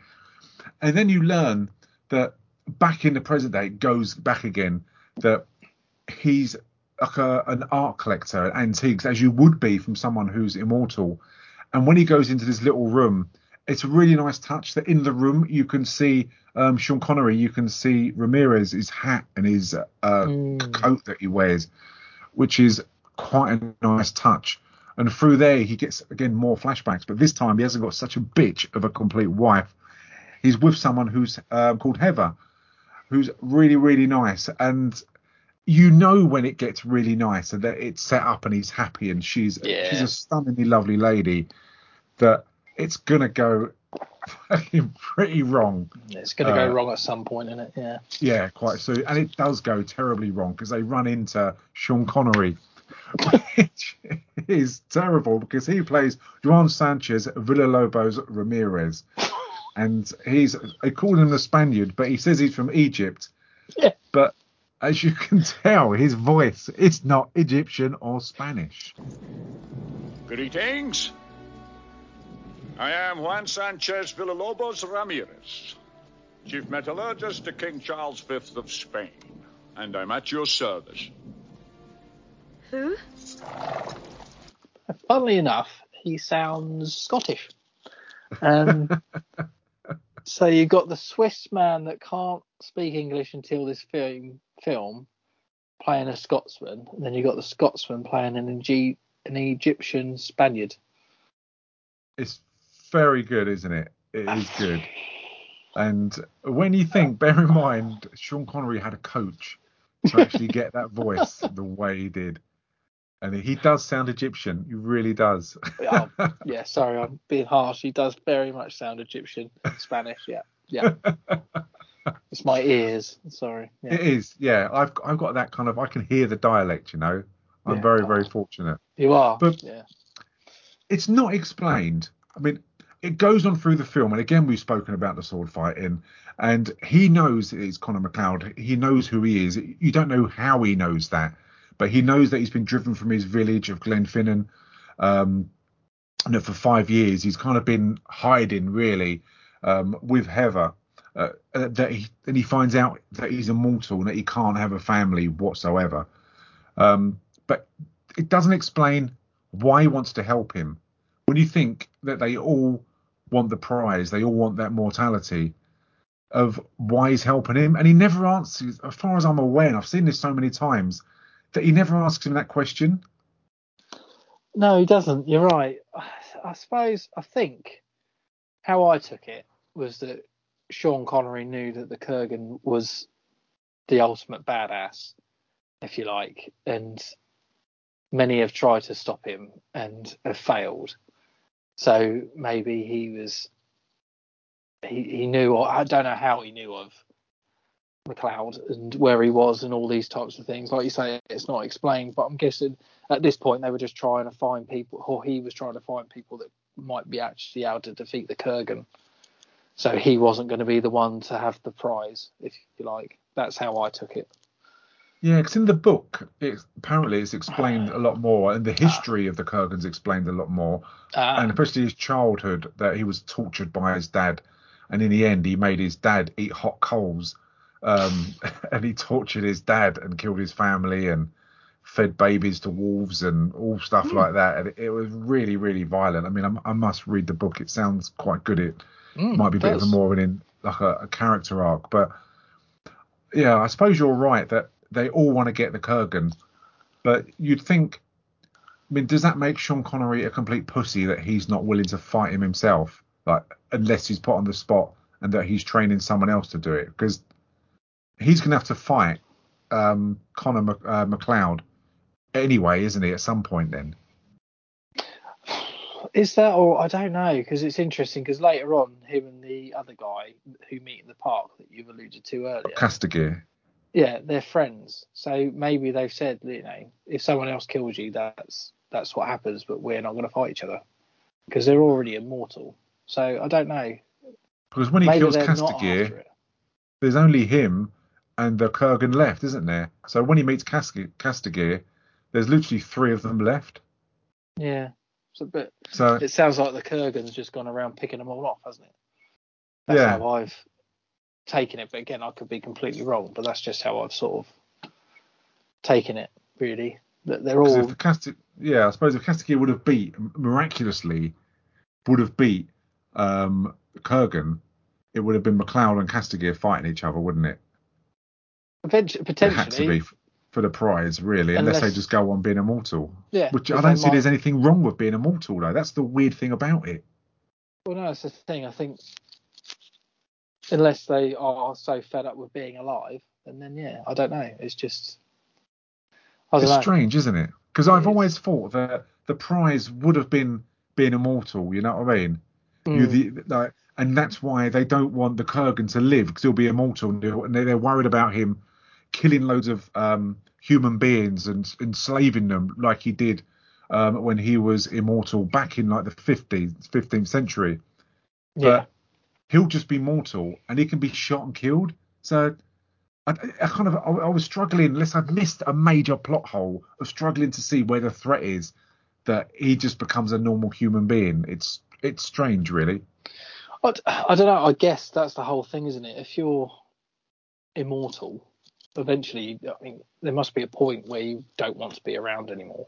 And then you learn that back in the present day, it goes back again that he's like a, an art collector, antiques, as you would be from someone who's immortal. And when he goes into this little room, it's a really nice touch that in the room you can see um, Sean Connery, you can see Ramirez, his hat and his uh, Mm. coat that he wears, which is quite a nice touch. And through there, he gets again more flashbacks, but this time he hasn't got such a bitch of a complete wife. He's with someone who's uh, called Heather, who's really, really nice. And you know when it gets really nice and that it's set up and he's happy and she's Yeah. she's a stunningly lovely lady that it's gonna go fucking pretty wrong. It's going to Uh, go wrong at some point, isn't it? Yeah. Yeah, quite soon. And it does go terribly wrong because they run into Sean Connery, which is terrible because he plays Juan Sanchez Villalobos Ramirez. And he's, they call him the Spaniard, but he says he's from Egypt. Yeah. But as you can tell, his voice is not Egyptian or Spanish. Greetings. I am Juan Sanchez Villalobos Ramirez, Chief Metallurgist to King Charles V of Spain, and I'm at your service. Who? funnily enough, he sounds Scottish. Um, so you've got the Swiss man that can't speak English until this film film playing a Scotsman, and then you've got the Scotsman playing an, an Egyptian Spaniard. It's very good, isn't it? It is good. And when you think, bear in mind, Sean Connery had a coach to actually get that voice the way he did. And he does sound Egyptian. He really does. oh, yeah, sorry, I'm being harsh. He does very much sound Egyptian, Spanish. Yeah, yeah. it's my ears. Sorry. Yeah. It is. Yeah, I've I've got that kind of. I can hear the dialect. You know, I'm Yeah. very very fortunate. You are. But- yeah. it's not explained. I mean, it goes on through the film, and again, we've spoken about the sword fighting, and he knows it's Connor MacLeod. He knows who he is. You don't know how he knows that, but he knows that he's been driven from his village of Glenfinnan, um, and that for five years he's kind of been hiding really um, with Heather. Uh, that he and he finds out that he's immortal and that he can't have a family whatsoever. Um, but it doesn't explain why he wants to help him. When you think that they all want the prize, they all want that mortality of why he's helping him, and he never answers, as far as I'm aware, and I've seen this so many times, that he never asks him that question. No, he doesn't. You're right. I suppose I think how I took it was that Sean Connery knew that the Kurgan was the ultimate badass, if you like, and many have tried to stop him and have failed. So maybe he was he, he knew or I don't know how he knew of MacLeod and where he was and all these types of things. Like you say, it's not explained, but I'm guessing at this point they were just trying to find people, or he was trying to find people that might be actually able to defeat the Kurgan. So he wasn't going to be the one to have the prize, if you like. That's how I took it. Yeah, because in the book, it's, apparently it's explained a lot more, and the history of the Kurgans explained a lot more, Ah, and especially his childhood, that he was tortured by his dad, and in the end, he made his dad eat hot coals, um, and he tortured his dad and killed his family and fed babies to wolves and all stuff like that. And it, it was really, really violent. I mean, I, I must read the book. It sounds quite good. It mm, might be a bit of a more of an in like a, a character arc, but yeah, I suppose you're right that they all want to get the Kurgan, but you'd think. I mean, does that make Sean Connery a complete pussy that he's not willing to fight him himself, like unless he's put on the spot and that he's training someone else to do it? Because he's going to have to fight um, Connor uh, MacLeod anyway, isn't he? At some point, then. Is that or I don't know because it's interesting because later on him and the other guy who meet in the park that you've alluded to earlier, Kastagir. Yeah, they're friends. So maybe they've said, you know, if someone else kills you, that's that's what happens, but we're not going to fight each other because they're already immortal. So I don't know. Because when he maybe kills they're not after Kastagir, there's only him and the Kurgan left, isn't there? So when he meets Casti- Kastagir, there's literally three of them left. Yeah. So, but So it sounds like the Kurgan's just gone around picking them all off, hasn't it? That's Yeah. how I've taken it. But again, I could be completely wrong. But that's just how I've sort of taken it. Really, that they're all if Casti- yeah, I suppose if Kastagir would have beat miraculously, would have beat um, Kurgan, it would have been MacLeod and Kastagir fighting each other, wouldn't it? eventually, It had to potentially. be f- for the prize, really, unless, they just go on being immortal. Yeah, Which I don't see there's anything wrong with being immortal, though. That's the weird thing about it. Well, no, it's the thing. I think unless they are so fed up with being alive, and then yeah, I don't know. It's just It's know. strange, isn't it? Because I've is. always thought that the prize would have been being immortal. You know what I mean? Mm. the, like, and that's why they don't want the Kurgan to live because he'll be immortal, and they're, they're worried about him killing loads of um, human beings and enslaving them like he did um, when he was immortal back in like the 15th, 15th century. yeah, He'll just be mortal, and he can be shot and killed. So. I, I kind of I, I was struggling unless I'd missed a major plot hole of struggling to see where the threat is that he just becomes a normal human being. It's it's strange, really. I, I don't know. I guess that's the whole thing, isn't it? If you're immortal, eventually, I mean, there must be a point where you don't want to be around anymore.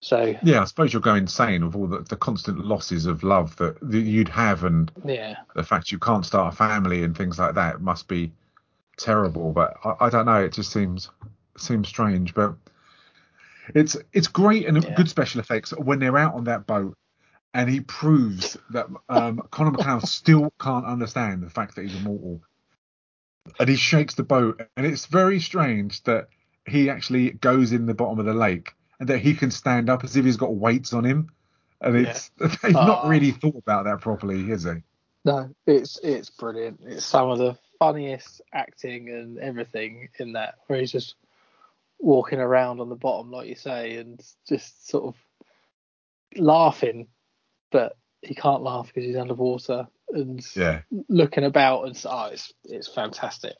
So Yeah, I suppose you'll go insane with all the, the constant losses of love that, that you'd have, and yeah, the fact you can't start a family and things like that must be terrible. But I, I don't know. It just seems seems strange, but it's it's great and Yeah. good special effects when they're out on that boat. And he proves that um, Connor MacLeod still can't understand the fact that he's immortal. And he shakes the boat, and it's very strange that he actually goes in the bottom of the lake and that he can stand up as if he's got weights on him. And it's they've not Oh. really thought about that properly, is he? no, it's it's brilliant. It's some of the funniest acting and everything in that, where he's just walking around on the bottom, like you say, and just sort of laughing, but he can't laugh because he's underwater and Yeah. looking about and so, oh, ah, it's it's fantastic.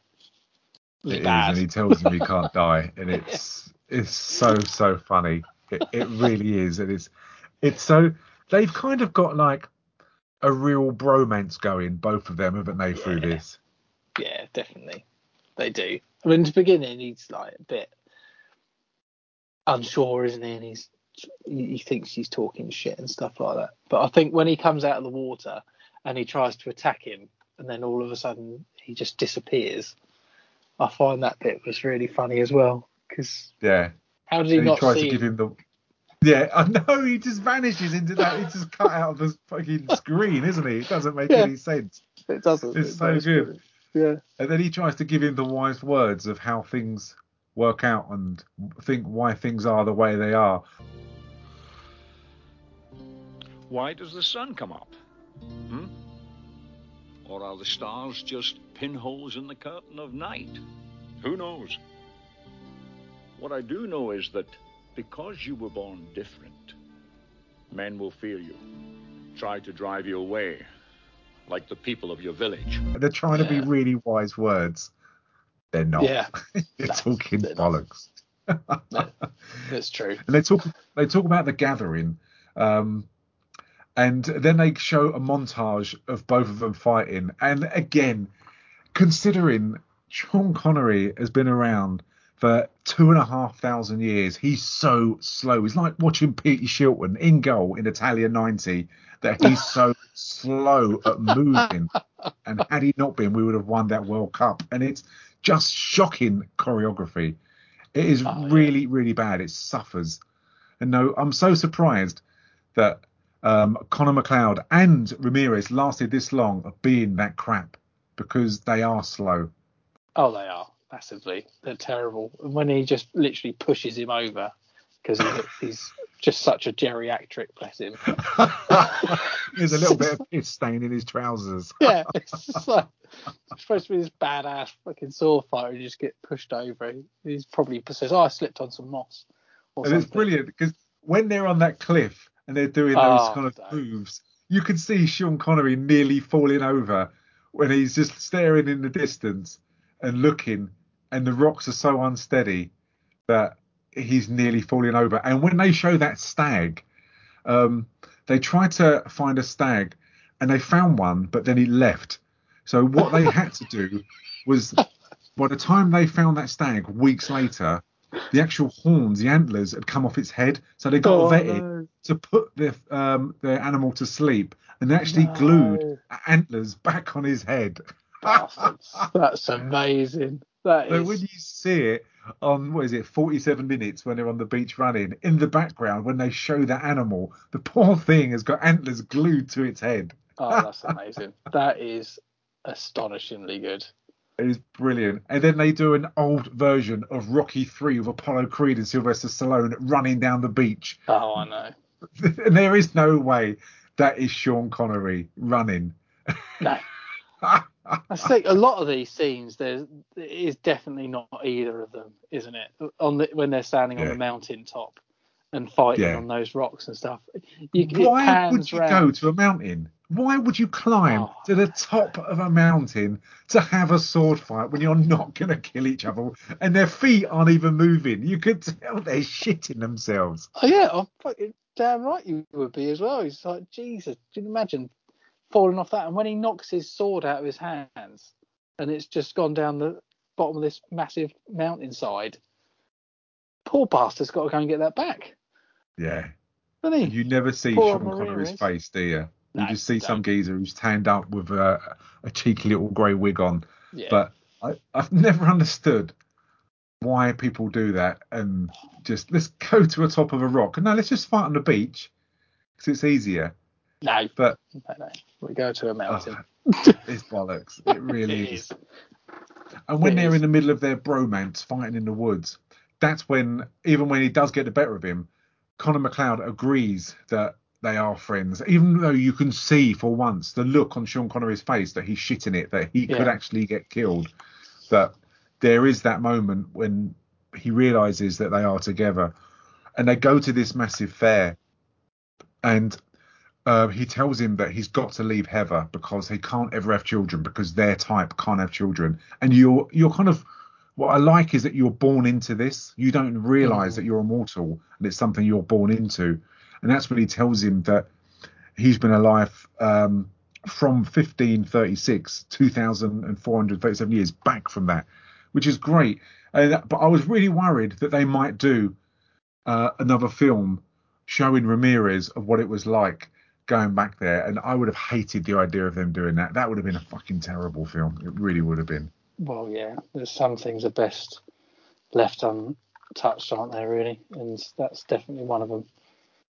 It's It is, and he tells him he can't die, and it's it's so so funny. It, it really is, and it's it's so they've kind of got like a real bromance going, both of them, haven't they, through Yeah. this? Yeah, definitely. They do. I mean, in the beginning, he's like a bit unsure, isn't he? And he's he he thinks he's talking shit and stuff like that. But I think when he comes out of the water and he tries to attack him, and then all of a sudden he just disappears, I find that bit was really funny as well. Because Yeah, how did he and he not tries see to give him? him the. Yeah, I know he just vanishes into that. He just cut out of the fucking screen, isn't he? It doesn't make Yeah. any sense. It doesn't. It's It so does, good. but- Yeah. And then he tries to give him the wise words of how things work out and think why things are the way they are. Why does the sun come up? Hmm? Or are the stars just pinholes in the curtain of night? Who knows? What I do know is that because you were born different, men will fear you, try to drive you away, like the people of your village. They're trying to be really wise words. They're not. Yeah. They're No, talking they're bollocks. No, that's true. And they talk they talk about the gathering. Um, and then they show a montage of both of them fighting. And again, considering Sean Connery has been around for two and a half thousand years, he's so slow. It's like watching Peter Shilton in goal in Italia 90, that he's so slow at moving. And had he not been, we would have won that World Cup. And it's just shocking choreography. It is Oh, yeah. really, really bad. It suffers. And no, I'm so surprised that um, Connor MacLeod and Ramirez lasted this long of being that crap because they are slow. Oh, they are massively. They're terrible. And when he just literally pushes him over because he's, he's just such a geriatric, bless him. There's a little bit of piss stain in his trousers. Yeah, it's just like it's supposed to be this badass fucking sword fighter. You just get pushed over. He's probably says, "Oh, I slipped on some moss." And it's brilliant because when they're on that cliff and they're doing oh, those Oh, kind of don't. moves, you can see Sean Connery nearly falling over when he's just staring in the distance and looking, and the rocks are so unsteady that he's nearly falling over. And when they show that stag, um, they tried to find a stag and they found one, but then he left. So what they had to do was, by the time they found that stag weeks later, the actual horns, the antlers, had come off its head. So they got Oh, vetted no. to put the um, the animal to sleep, and they actually No. glued antlers back on his head. Bastards. That's amazing. That is. when you see it on what is it, 47 minutes when they're on the beach running, in the background when they show that animal, the poor thing has got antlers glued to its head. Oh, that's amazing. that is astonishingly good. It is brilliant. And then they do an old version of Rocky 3 with Apollo Creed and Sylvester Stallone running down the beach. Oh, I know. and there is no way that is Sean Connery running. No. I think a lot of these scenes, there's definitely not either of them, isn't it? On the, when they're standing on the mountain top and fighting Yeah. on those rocks and stuff. You, Why would you round. go to a mountain? Why would you climb Oh, to the top of a mountain to have a sword fight when you're not going to kill each other and their feet aren't even moving? You could tell they're shitting themselves. Oh yeah, I'm fucking damn right you would be as well. It's like Jesus. Can you imagine falling off that? And when he knocks his sword out of his hands, and it's just gone down the bottom of this massive mountainside, poor bastard's got to go and get that back. Yeah. Doesn't he? You never see Poor Sean Connery's face, do you? You No, just see some geezer who's tanned up with a, a cheeky little grey wig on. Yeah. But I, I've never understood why people do that and just let's go to the top of a rock. And no, let's just fight on the beach because it's easier. No, But no, no. We go to a mountain. oh, it's bollocks. It really It is. is. And when It they're is. in the middle of their bromance fighting in the woods, that's when, even when he does get the better of him, Connor MacLeod agrees that they are friends, even though you can see for once the look on Sean Connery's face that he's shitting it, that he could actually get killed. That there is that moment when he realizes that they are together and they go to this massive fair and uh, he tells him that he's got to leave Heather because he can't ever have children because their type can't have children. And you're you're kind of what I like is that you're born into this. You don't realize that you're immortal and it's something you're born into. And that's when he tells him that he's been alive um, from 1536, 2,437 years back from that, which is great. And, but I was really worried that they might do uh, another film showing Ramirez of what it was like going back there, and I would have hated the idea of them doing that. That would have been a fucking terrible film. It really would have been. Well, yeah. There's some things are best left untouched, aren't there? Really, and that's definitely one of them.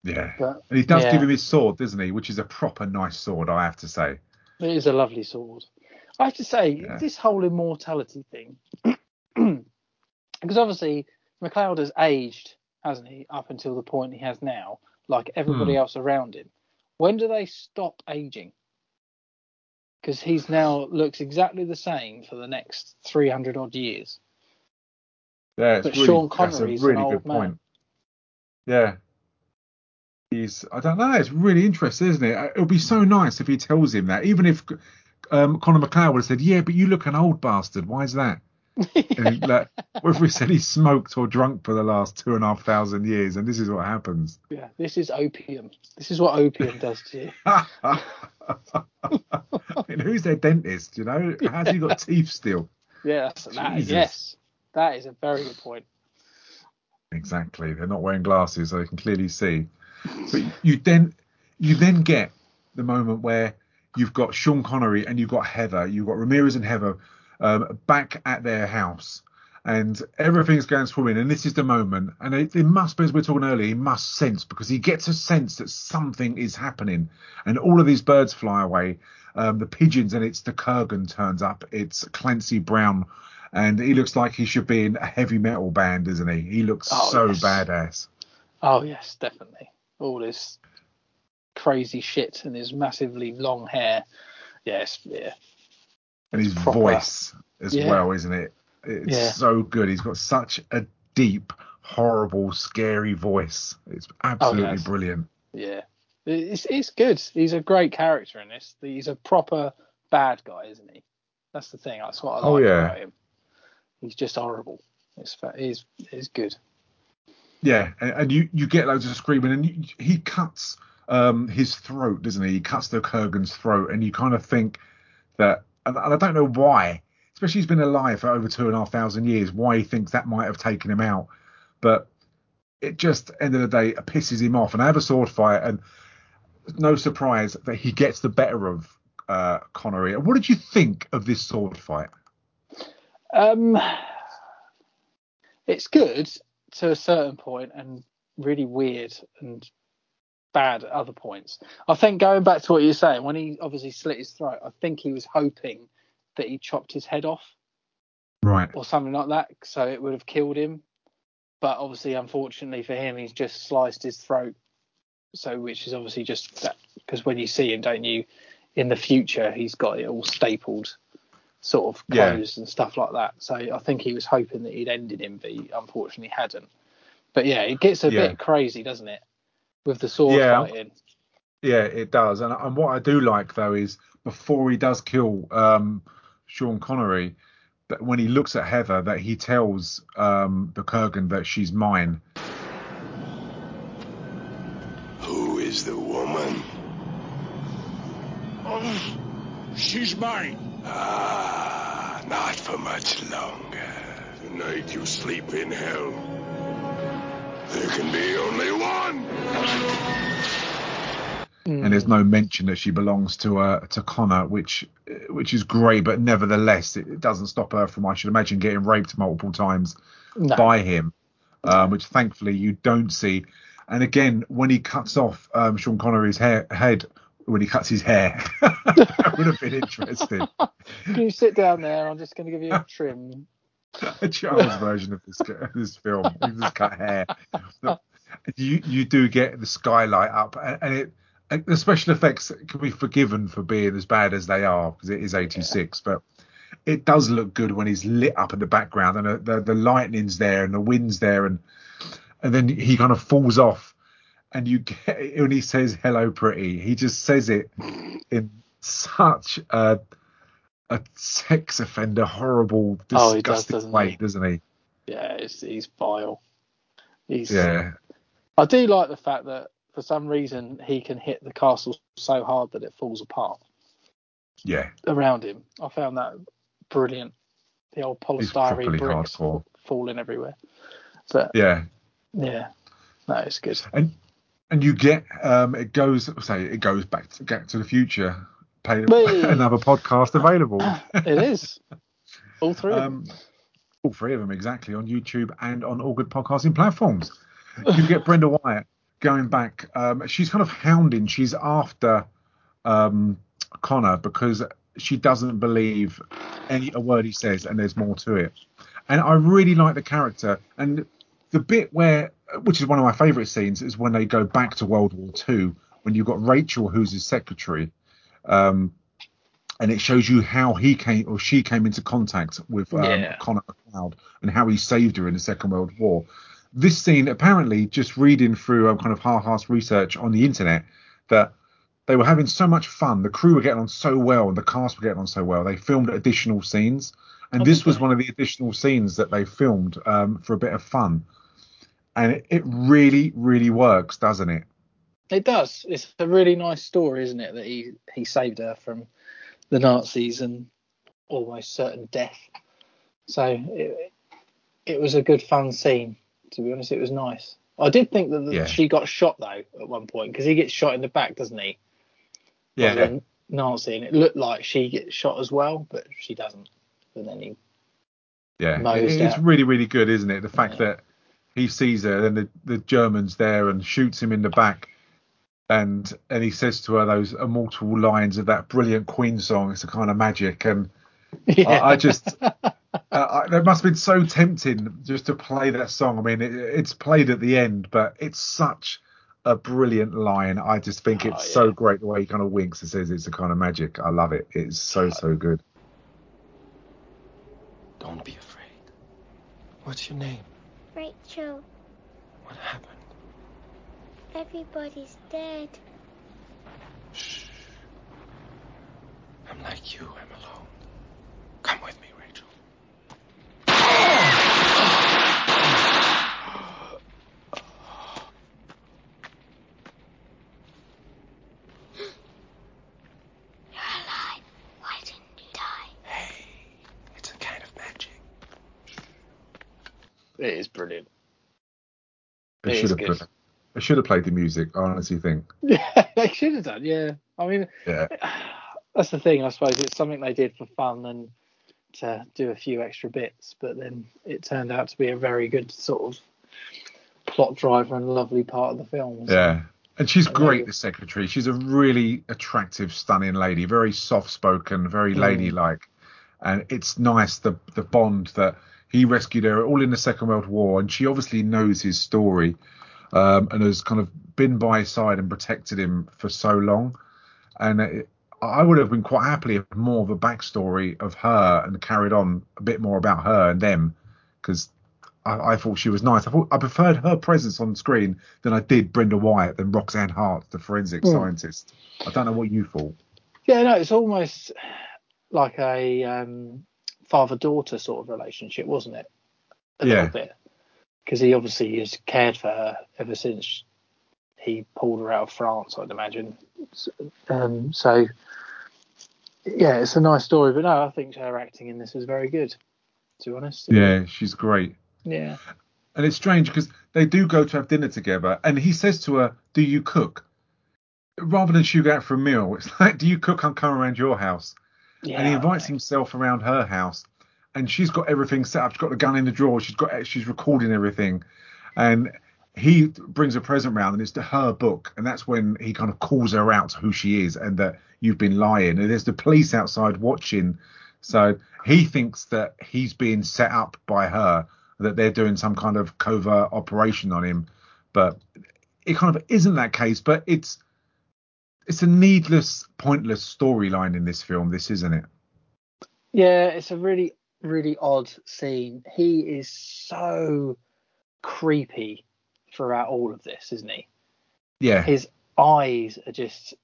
Yeah. But And he does yeah. give him his sword, doesn't he? Which is a proper nice sword, I have to say. It is a lovely sword. I have to say, Yeah. this whole immortality thing, because obviously MacLeod has aged, hasn't he, up until the point he has now, like everybody Hmm. else around him. When do they stop aging? Because he's now looks exactly the same for the next 300 odd years. Yeah, it's But really, Sean that's a Connery's an really old good man. point. Yeah. He's, I don't know, it's really interesting, isn't it? It would be so nice if he tells him that, even if um, Connor MacLeod would have said, Yeah, but you look an old bastard. Why is that? And like, whether he said he smoked or drunk for the last two and a half thousand years, and this is what happens. Yeah, this is opium. This is what opium does to you. I mean, who's their dentist? You know, how's he got teeth still? Yeah, that, yes, that is a very good point. Exactly. They're not wearing glasses, so they can clearly see. But you then you then get the moment where you've got Sean Connery and you've got Heather, you've got Ramirez and Heather um, back at their house, and everything's going swimming. And this is the moment, and it, it must be as we're talking earlier, he must sense because he gets a sense that something is happening, and all of these birds fly away. Um, the pigeons, and it's the Kurgan turns up. It's Clancy Brown. And he looks like he should be in a heavy metal band, doesn't he? He looks Oh, so yes. badass. Oh yes, definitely. All this crazy shit and his massively long hair. Yes, yeah. And his proper. voice as Yeah. well, isn't it? It's Yeah. so good. He's got such a deep, horrible, scary voice. It's absolutely yes. brilliant. Yeah. It's it's good. He's a great character in this. He's a proper bad guy, isn't he? That's the thing. That's what I like Oh, yeah. about him. He's just horrible. It's he's he's good. Yeah, and, and you you get loads of screaming, and you, he cuts um his throat, doesn't he? He cuts the Kurgan's throat, and you kind of think that, and I don't know why, especially he's been alive for over two and a half thousand years, why he thinks that might have taken him out, but it just end of the day pisses him off, and I have a sword fight, and no surprise that he gets the better of uh Connery. What did you think of this sword fight? Um, it's good to a certain point and really weird and bad at other points. I think going back to what you're saying, when he obviously slit his throat, I think he was hoping that he chopped his head off Right. or something like that, so it would have killed him. But obviously, unfortunately for him, he's just sliced his throat. So, which is obviously just because when you see him, don't you, in the future, he's got it all stapled, sort of Yeah. closed and stuff like that. So I think he was hoping that he'd ended him, but he unfortunately hadn't. But yeah, it gets a Yeah. bit crazy, doesn't it, with the sword Yeah. fighting? Yeah, it does. And, and what I do like though is before he does kill um, Sean Connery, that when he looks at Heather, that he tells um, the Kurgan that she's mine. Who is the woman? She's mine. Ah, not for much longer. Tonight you sleep in hell. There can be only one. And there's no mention that she belongs to uh, to Connor, which which is great, but nevertheless, it, it doesn't stop her from, I should imagine, getting raped multiple times No. by him, um, which thankfully you don't see. And again, when he cuts off um, Sean Connery's hair, head, when he cuts his hair, that would have been interesting. Can you sit down there? I'm just going to give you a trim. a child's version of this this film. He just cut hair. You you do get the skylight up, and, and it and the special effects can be forgiven for being as bad as they are because it is 86, but it does look good when he's lit up in the background and the, the the lightning's there and the wind's there and and then he kind of falls off and you get when he says hello pretty he just says it in such a a sex offender horrible Oh, does, disgusting doesn't way he? doesn't he Yeah, he's, he's vile. He's. yeah I do like the fact that for some reason he can hit the castle so hard that it falls apart yeah around him. I found that brilliant. The old polystyrene bricks hardcore. falling everywhere. But yeah yeah, no, it's good. and and you get um it goes say it goes back to get to the future pay another podcast available It is. All three um all three of them exactly on youtube and on all good podcasting platforms you get brenda wyatt going back um she's kind of hounding she's after um connor because she doesn't believe any a word he says and there's more to it and i really like the character and the bit where which is one of my favorite scenes is when they go back to world war ii when you've got rachel who's his secretary um and it shows you how he came or she came into contact with um, Yeah. Connor MacLeod and how he saved her in the Second World War. This scene, apparently, just reading through um, kind of half-assed research on the internet, that they were having so much fun. The crew were getting on so well, and the cast were getting on so well. They filmed additional scenes, and Oh, this did was one of the additional scenes that they filmed um, for a bit of fun. And it, it really, really works, doesn't it? It does. It's a really nice story, isn't it? That he he saved her from the Nazis and almost certain death. So it it was a good fun scene. To be honest, it was nice. I did think that the, Yeah. she got shot though at one point because he gets shot in the back, doesn't he? Yeah, um, Nancy, and it looked like she gets shot as well, but she doesn't. And then he Yeah, it- it's out. really, really good, isn't it? The fact Yeah. that he sees her, then the, the German's there and shoots him in the back, and and he says to her those immortal lines of that brilliant Queen song. It's a kind of magic, and yeah. I, I just, uh, I, it must have been so tempting just to play that song. I mean, it, it's played at the end, but it's such a brilliant line. I just think Oh, it's yeah. so great the way he kind of winks and says it's a kind of magic. I love it. It's so so good. Don't be afraid. What's your name? Rachel, What happened? everybody's dead. Shh. I'm like you, I'm alone. Come with me, Rachel. You're alive. Why didn't you die? Hey, it's a kind of magic. it is brilliant. They should have put, they should have played the music. I honestly think. Yeah, they should have done. Yeah, I mean, Yeah. that's the thing. I suppose it's something they did for fun and to do a few extra bits, but then it turned out to be a very good sort of plot driver and lovely part of the film. so- Yeah. And she's great, the secretary. She's a really attractive, stunning lady, very soft spoken, very Mm. ladylike. And it's nice the the bond that he rescued her all in the Second World War, and she obviously knows his story, um, and has kind of been by his side and protected him for so long. And it, I would have been quite happily if more of a backstory of her and carried on a bit more about her and them, because I, I thought she was nice. I thought I preferred her presence on screen than I did Brenda Wyatt than Roxanne Hart, the forensic Hmm. scientist. I don't know what you thought. Yeah, no, it's almost like a um, father-daughter sort of relationship, wasn't it? A Yeah. little bit, because he obviously has cared for her ever since he pulled her out of France, I'd imagine. Um, so, yeah, it's a nice story, but no, I think her acting in this was very good. To be honest. Yeah, she's great. Yeah. And it's strange because they do go to have dinner together, and he says to her, "Do you cook?" rather than she go out for a meal, it's like, do you cook? I'm coming around your house. Yeah, and he invites himself around her house, and she's got everything set up. She's got the gun in the drawer. She's got she's recording everything, and he brings a present round, and it's to her book, and that's when he kind of calls her out to who she is and that you've been lying. And there's the police outside watching, so he thinks that he's being set up by her, that they're doing some kind of covert operation on him, but it kind of isn't that case. But it's it's a needless, pointless storyline in this film. This isn't it? Yeah, it's a really, really odd scene. He is so creepy throughout all of this, isn't he? Yeah. His eyes are just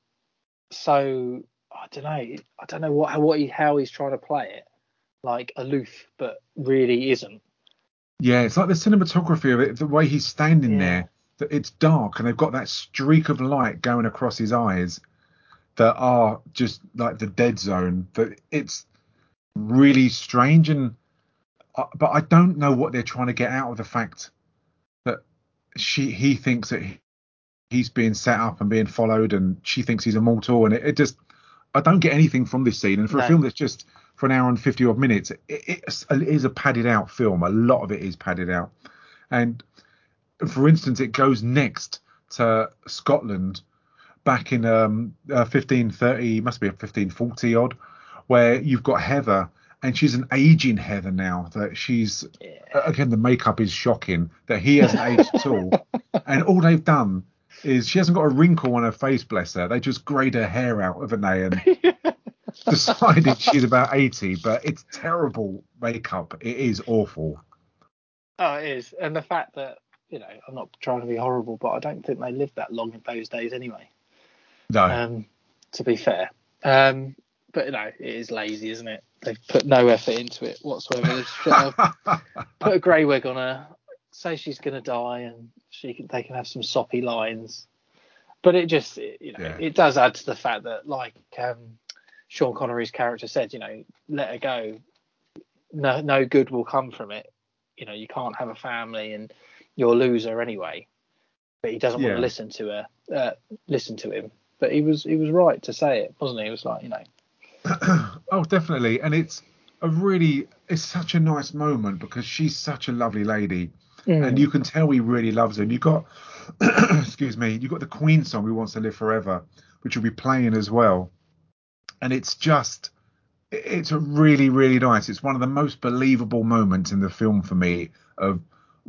so I don't know. I don't know what how what he how he's trying to play it, like aloof, but really isn't. Yeah, it's like the cinematography of it, the way he's standing Yeah. there. That it's dark and they've got that streak of light going across his eyes that are just like the dead zone. That it's really strange and, uh, but I don't know what they're trying to get out of the fact that she he thinks that he's being set up and being followed, and she thinks he's immortal, and it, it just I don't get anything from this scene. And for a film that's just for an hour and fifty odd minutes, it, it is a padded out film. A lot of it is padded out, and for instance, it goes next to Scotland back in um, uh, 1530, must be a 1540 odd, where you've got Heather, and she's an aging Heather now. That she's again the makeup is shocking. That he hasn't aged at all, and all they've done is she hasn't got a wrinkle on her face, bless her. They just greyed her hair out, haven't they? And decided she's about 80, but it's terrible makeup. It is awful. Oh, it is, and the fact that you know I'm not trying to be horrible, but I don't think they lived that long in those days anyway. No. Um, to be fair, um, but you know it is lazy, isn't it? They've put no effort into it whatsoever. They have put a grey wig on her, say she's gonna die, and she can they can have some soppy lines. But it just it- you know Yeah. it does add to the fact that like um, Sean Connery's character said, you know, let her go. No no good will come from it. You know you can't have a family and you're a loser anyway. But he doesn't want to listen to her, uh, listen to him. But he was he was right to say it, wasn't he? He was like you know oh, definitely. And it's a really, it's such a nice moment because she's such a lovely lady, Mm. and you can tell he really loves her. And you got, excuse me, you got the Queen song "Who Wants to Live Forever," which will be playing as well, and it's just, it's a really, really nice. It's one of the most believable moments in the film for me of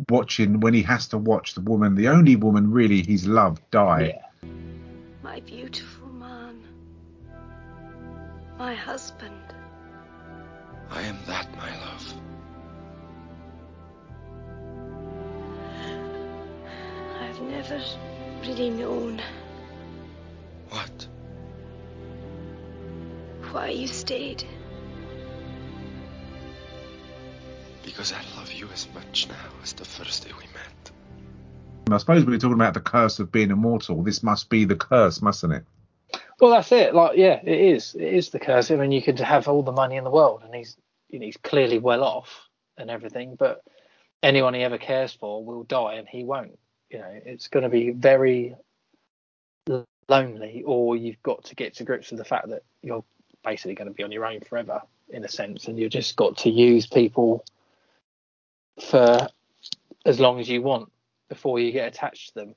watching when he has to watch the woman, the only woman really he's loved, die. My beautiful man. My husband. I am that, my love. I've never really known What? why you stayed. Because I love you as much now as the first day we met. I suppose we were talking about the curse of being immortal. This must be the curse, mustn't it? Well, that's it. Like, yeah, it is. It is the curse. I mean, you could have all the money in the world, and he's, you know, he's clearly well off and everything, but anyone he ever cares for will die, and he won't. You know, it's going to be very lonely, or you've got to get to grips with the fact that you're basically going to be on your own forever, in a sense, and you've just got to use people for as long as you want before you get attached to them,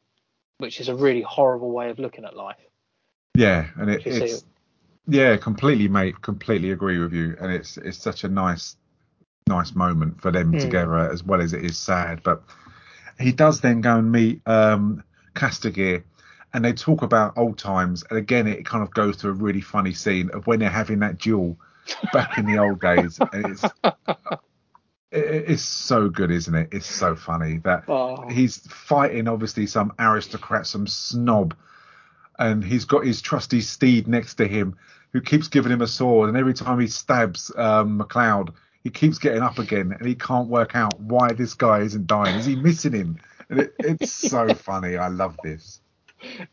which is a really horrible way of looking at life. Yeah, and it, it's it. yeah, completely, mate. Completely agree with you, and it's it's such a nice, nice moment for them Mm. together, as well as it is sad. But he does then go and meet um Kastagir, and they talk about old times, and again, it kind of goes to a really funny scene of when they're having that duel back in the old days, and it's. it- It's so good, isn't it? It's so funny that Oh. he's fighting obviously some aristocrat, some snob, and he's got his trusty steed next to him who keeps giving him a sword and every time he stabs um MacLeod he keeps getting up again and he can't work out why this guy isn't dying is he missing him and it, it's so funny I love this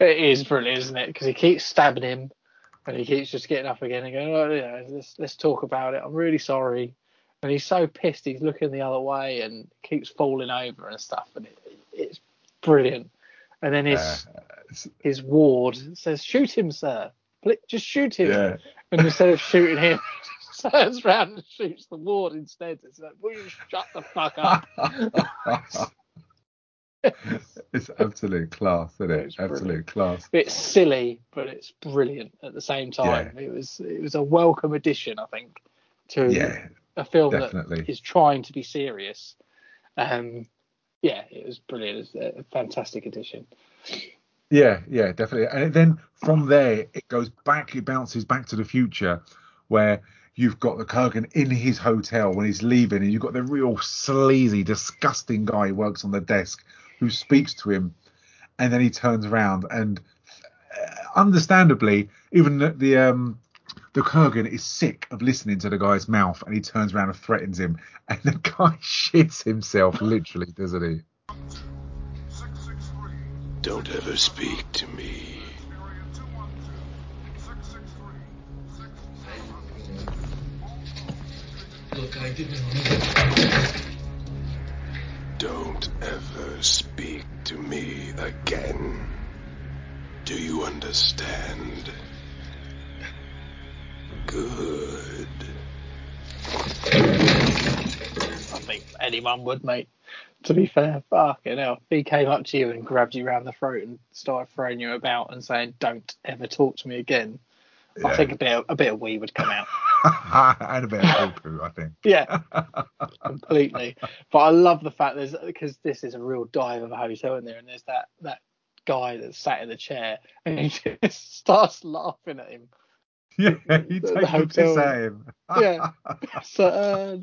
It is brilliant, isn't it? Because he keeps stabbing him, and he keeps just getting up again and going, "Oh, yeah, let's let's talk about it. I'm really sorry." And he's so pissed, he's looking the other way and keeps falling over and stuff, and it, it's brilliant. And then his Uh, his ward says, "Shoot him, sir. Just shoot him." Yeah. And instead of shooting him, turns around and shoots the ward instead. It's like, "Will you shut the fuck up?" it's absolute class, isn't it? It's brilliant. Absolute class. it's silly, but it's brilliant at the same time. It was it was a welcome addition, I think, to Yeah, a film definitely. that is trying to be serious. Um, yeah, it was brilliant. It was a fantastic addition. Yeah, yeah, definitely. And then from there, it goes back, it bounces back to the future where you've got the Kurgan in his hotel when he's leaving, and you've got the real sleazy, disgusting guy who works on the desk who speaks to him, and then he turns around and uh, understandably, even the, the um the Kurgan is sick of listening to the guy's mouth, and he turns around and threatens him, and the guy shits himself, literally, doesn't he? Don't ever speak to me. Look, I didn't Don't ever speak to me again. Do you understand? Good. I think anyone would, mate. To be fair, fucking hell. If he came up to you and grabbed you round the throat and started throwing you about and saying, "Don't ever talk to me again," I think a bit of, a bit of wee would come out. and a bit of poo, I think. Yeah, completely. But I love the fact there's because this is a real dive of a hotel in there, and there's that that guy that's sat in the chair, and he just starts laughing at him. Yeah, he The- the takes piss hotel. at him. Yeah. So, uh,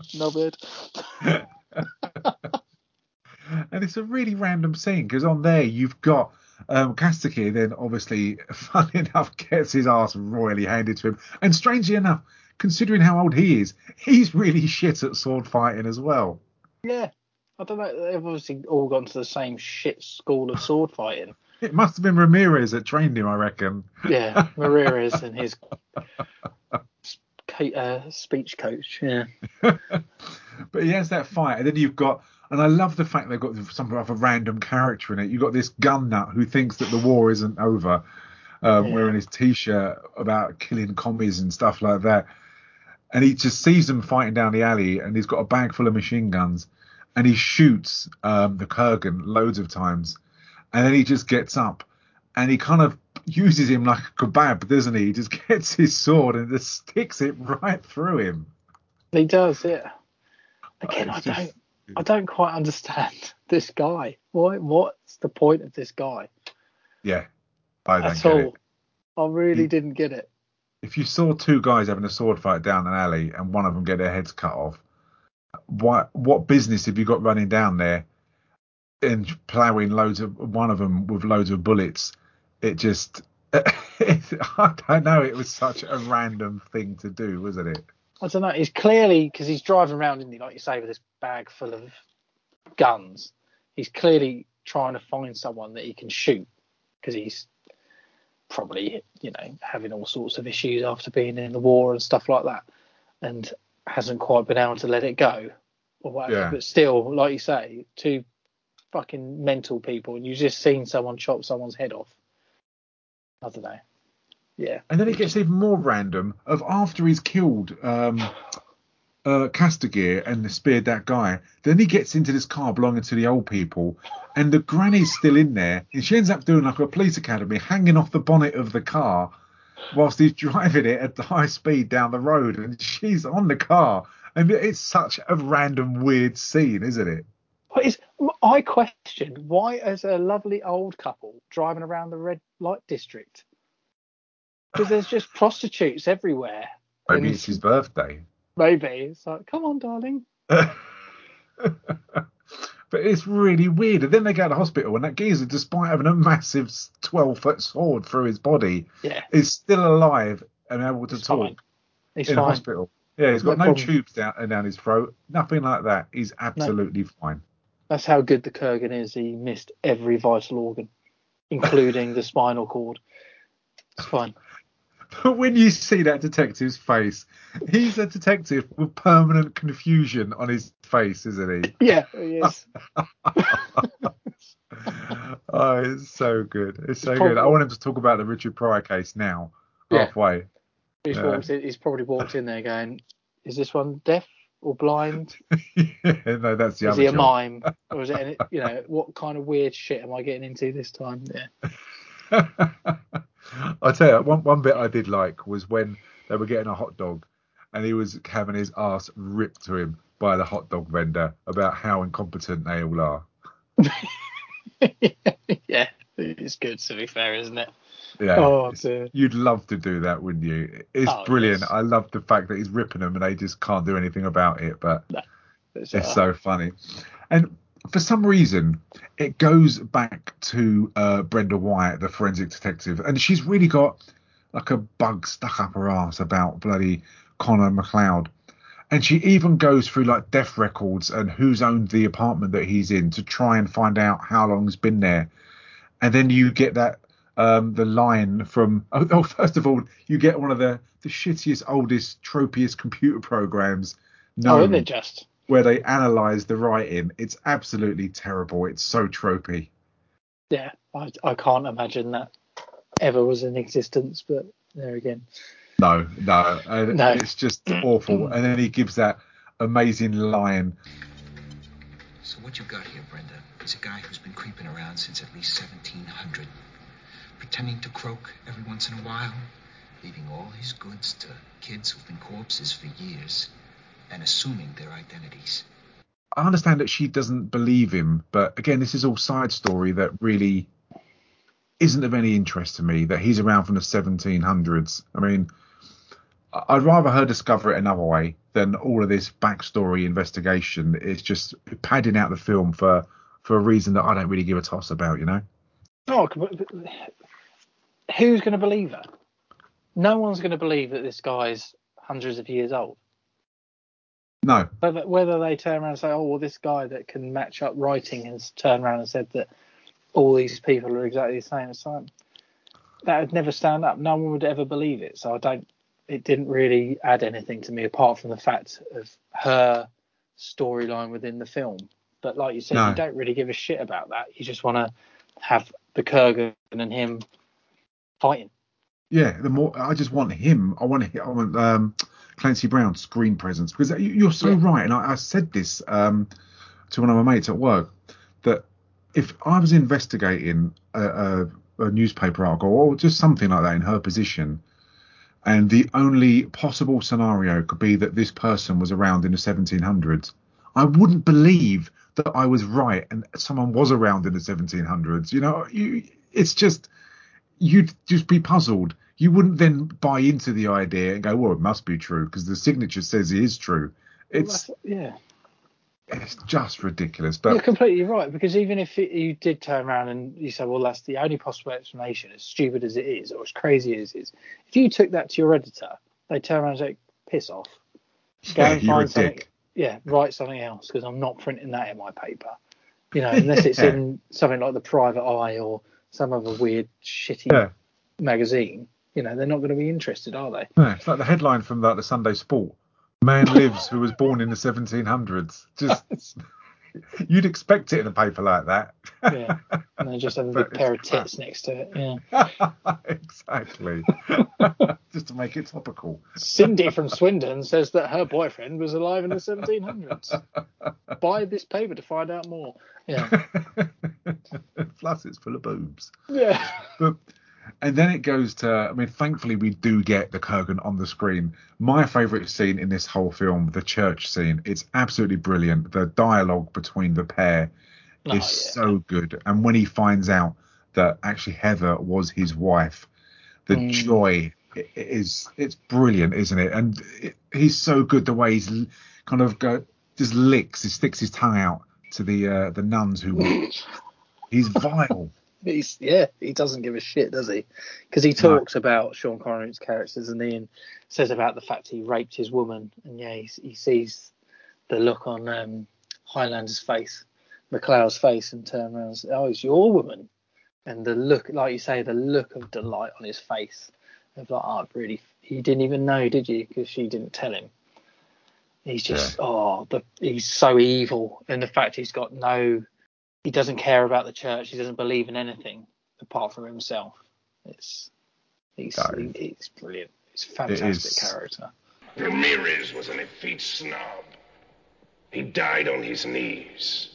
and it's a really random scene because on there you've got um, Kastagir then obviously, funny enough, gets his ass royally handed to him. And strangely enough, considering how old he is, he's really shit at sword fighting as well. Yeah. I don't know. They've obviously all gone to the same shit school of sword fighting. It must have been Ramirez that trained him, I reckon. Yeah, Ramirez and his uh, speech coach. Yeah. but he has that fight, and then you've got, and I love the fact they've got some other random character in it. You've got this gun nut who thinks that the war isn't over, um, Yeah. wearing his t-shirt about killing commies and stuff like that, and he just sees them fighting down the alley, and he's got a bag full of machine guns, and he shoots um, the Kurgan loads of times, and then he just gets up, and he kind of uses him like a kebab, doesn't he? He just gets his sword and just sticks it right through him. He does, yeah. Uh, Again, I don't, I don't quite understand this guy. Why? What's the point of this guy Yeah, I don't at get all? it. I really didn't get it. If you saw two guys having a sword fight down an alley and one of them get their heads cut off, what what business have you got running down there and ploughing loads of one of them with loads of bullets? It just, I don't know. It was such a random thing to do, wasn't it? I don't know. He's clearly because he's driving around, isn't he? Like you say, with this bag full of guns. He's clearly trying to find someone that he can shoot because he's probably, you know, having all sorts of issues after being in the war and stuff like that, and hasn't quite been able to let it go or whatever. Yeah. But still, like you say, two fucking mental people, and you've just seen someone chop someone's head off. I don't know. Yeah. And then it gets even more random of after he's killed um, uh, and speared that guy, then he gets into this car belonging to the old people, and the granny's still in there, and she ends up doing like a police academy, hanging off the bonnet of the car whilst he's driving it at high speed down the road, and she's on the car. And it's such a random, weird scene, isn't it? Is? I question why, as a lovely old couple driving around the red light district, because there's just prostitutes everywhere. Maybe it's his birthday. Maybe it's like, come on, darling. but it's really weird. And then they go to the hospital, and that geezer, despite having a massive 12 foot sword through his body, Yeah, is still alive and able to He's talk fine. he's in fine. hospital. Yeah, he's got No no, tubes down, and down his throat, nothing like that. He's absolutely fine. That's how good the Kurgan is. He missed every vital organ, including the spinal cord. It's fine. But when you see that detective's face, he's a detective with permanent confusion on his face, isn't he? Yeah, he is. Oh, it's so good. It's so Probably- good. I want him to talk about the Richard Pryor case now. Yeah. Halfway. He's, Yeah. walked in, he's probably walked in there going, "Is this one deaf or blind? no, that's the is other he a mime, or is it? Any, you know, what kind of weird shit am I getting into this time? Yeah, I'll tell you, one, one bit I did like was when they were getting a hot dog and he was having his ass ripped to him by the hot dog vendor about how incompetent they all are. yeah, it's good to be fair, isn't it? Yeah. Oh, dear. You'd love to do that, wouldn't you? It's Oh, brilliant. yes. I love the fact that he's ripping them and they just can't do anything about it, but It's, it's so funny. And for some reason, it goes back to uh, Brenda Wyatt, the forensic detective, and she's really got like a bug stuck up her ass about bloody Connor MacLeod. And she even goes through like death records and who's owned the apartment that he's in to try and find out how long he's been there. And then you get that um, the line from oh, oh first of all you get one of the the shittiest oldest tropiest computer programs oh, known isn't it just? where they analyze the writing. It's absolutely terrible. It's so tropey. Yeah, I, I can't imagine that ever was in existence, but there again. No, no, uh, No. it's just awful. And then he gives that amazing line. So what you got here, Brenda, is a guy who's been creeping around since at least 1700, pretending to croak every once in a while, leaving all his goods to kids who've been corpses for years, and assuming their identities. I understand that she doesn't believe him, but again, this is all side story that really isn't of any interest to me. That he's around from the 1700s. I mean, I- I'd rather her discover it another way than all of this backstory investigation. It's just padding out the film for for a reason that I don't really give a toss about. You know? Oh, but- but who's going to believe her? No one's going to believe that this guy's hundreds of years old. No. Whether, whether they turn around and say, oh, well, this guy that can match up writing has turned around and said that all these people are exactly the same as Simon. That would never stand up. No one would ever believe it. So I don't, it didn't really add anything to me apart from the fact of her storyline within the film. But like you said, No. you don't really give a shit about that. You just want to have the Kurgan and him fighting. Yeah, the more I just want him. I want I want um, Clancy Brown's screen presence because you- you're so Yeah. right. And I, I said this um, to one of my mates at work that if I was investigating a, a, a newspaper article or just something like that in her position, and the only possible scenario could be that this person was around in the 1700s, I wouldn't believe that I was right and someone was around in the 1700s. You know, you, it's just you'd just be puzzled. You wouldn't then buy into the idea and go, "Well, it must be true because the signature says it is true." It's yeah. it's just ridiculous. But You're completely right because even if it, you did turn around and you said, "Well, that's the only possible explanation," as stupid as it is or as crazy as it is, if you took that to your editor, they turn around and say, "Piss off, go yeah, and find something." dick. Yeah, write something else because I'm not printing that in my paper. You know, unless it's Yeah. in something like the Private Eye or some other weird shitty Yeah. magazine. You know, they're not going to be interested, are they? It's like the headline from like, the Sunday Sport: "Man lives who was born in the 1700s." Just you'd expect it in a paper like that. Yeah, and they just have a big pair of crap. tits next to it. Yeah. exactly. Just to make it topical. Cindy from Swindon says that her boyfriend was alive in the 1700s. Buy this paper to find out more. Yeah. Plus, it's full of boobs. Yeah. But and then it goes to I mean, thankfully we do get the Kurgan on the screen. My favourite scene in this whole film, the church scene, it's absolutely brilliant. The dialogue between the pair Oh, is yeah. so good. And when he finds out that actually Heather was his wife, the Mm. joy i- is it's brilliant, isn't it? And it, he's so good the way he's kind of go just licks, he sticks his tongue out to the uh, the nuns who he's vile. He's yeah, he doesn't give a shit, does he? Because he talks about Sean Connery's characters and then says about the fact he raped his woman, and yeah, he, he sees the look on um, Highlander's face, MacLeod's face, and turns around and says, "Oh, it's your woman," and the look, like you say, the look of delight on his face, of like, "Oh, really? He didn't even know, did you? Because she didn't tell him." He's just oh, the, he's so evil, and the fact he's got no he doesn't care about the church. He doesn't believe in anything apart from himself. It's he's he, he's brilliant. He's a fantastic is. character. Ramirez was an effete snob. He died on his knees.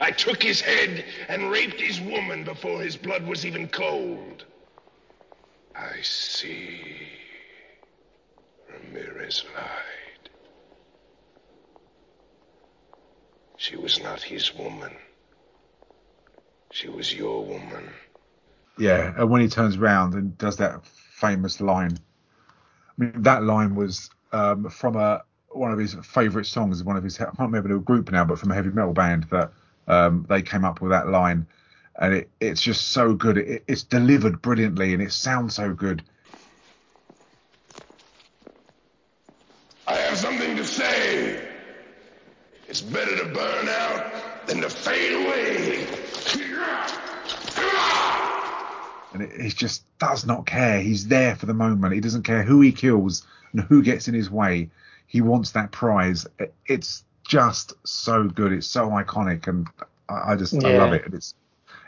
I took his head and raped his woman before his blood was even cold. I see. Ramirez lied. She was not his woman. She was your woman. Yeah, and when he turns around and does that famous line, I mean, that line was um, from a one of his favourite songs, one of his I can't remember the group now, but from a heavy metal band that um, they came up with that line, and it, it's just so good. It, it's delivered brilliantly, and it sounds so good. I have something to say. It's better to burn out than to fade away. And it, he just does not care. He's there for the moment. He doesn't care who he kills and who gets in his way. He wants that prize. It- It's just so good. It's so iconic, and I, I just I love it. And it's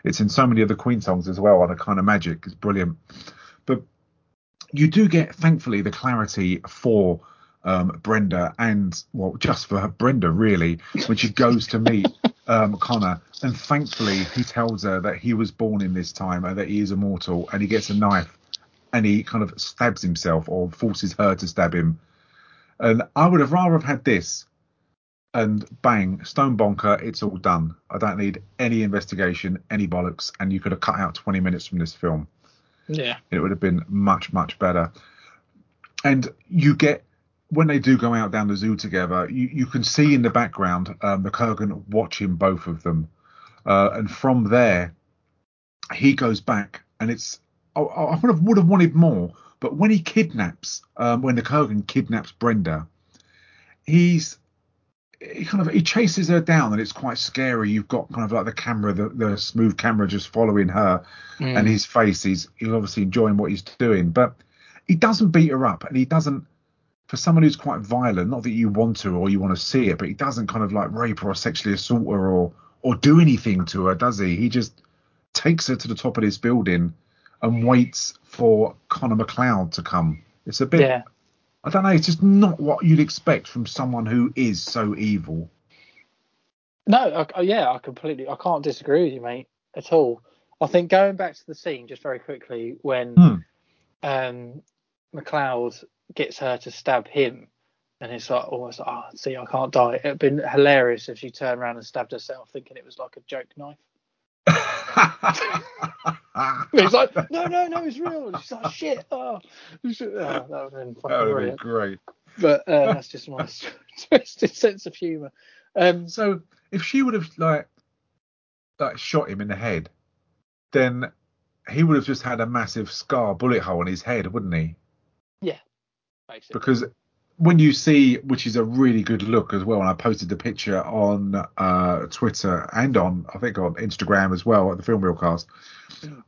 it's in so many of the Queen songs as well. And the kind of magic it's brilliant. But you do get, thankfully, the clarity for um, Brenda and well, just for Brenda really, when she goes to meet um, Connor, and thankfully he tells her that he was born in this time and that he is immortal, and he gets a knife and he kind of stabs himself or forces her to stab him. And I would have rather have had this and bang, stone bonker, it's all done. I don't need any investigation, any bollocks, and you could have cut out 20 minutes from this film Yeah. it would have been much much better and you get when they do go out down the zoo together you, you can see in the background um, McCurgan watching both of them. Uh, and from there he goes back and it's I, I would have would have wanted more but when he kidnaps um, when the Kurgan kidnaps Brenda he's he kind of he chases her down and it's quite scary. You've got kind of like the camera the, the smooth camera just following her Mm. and his face. He's he's obviously enjoying what he's doing but he doesn't beat her up and he doesn't for someone who's quite violent not that you want to or you want to see it but he doesn't kind of like rape her or sexually assault her or or do anything to her does he he just takes her to the top of this building and waits for Connor MacLeod to come it's a bit Yeah. I don't know it's just not what you'd expect from someone who is so evil No, I, I- yeah, I completely, I can't disagree with you, mate, at all. I think going back to the scene just very quickly when Hmm. um, MacLeod gets her to stab him, and it's like almost like, oh, see, I can't die. It'd been hilarious if she turned around and stabbed herself, thinking it was like a joke knife. He's like, no, no, no, it's real. And she's like, shit. Oh, shit. Oh, that would have been fucking would great But uh, that's just my twisted sense of humour. Um, So if she would have like like shot him in the head, then he would have just had a massive scar bullet hole in his head, wouldn't he? yeah, basically. Because when you see, which is a really good look as well, and I posted the picture on uh, Twitter and on I think on Instagram as well at the film realcast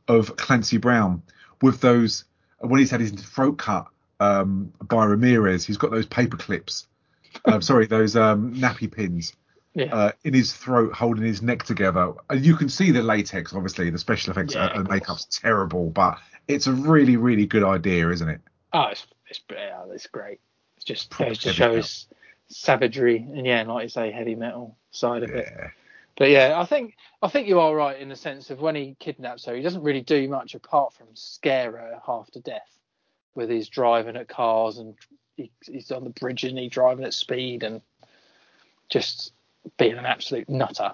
of Clancy Brown with those when he's had his throat cut um, by Ramirez, he's got those paper clips. Um, sorry, those um, nappy pins Yeah. uh, in his throat, holding his neck together. And you can see the latex, obviously, the special effects Yeah, and makeup's terrible, but it's a really, really good idea, isn't it? Oh, it's it's yeah, it's great. It's just Proper goes to show metal. his savagery and yeah, and like you say, heavy metal side of it. But yeah, I think I think you are right in the sense of when he kidnaps her, he doesn't really do much apart from scare her half to death with his driving at cars and he, he's on the bridge and he's driving at speed and just being an absolute nutter.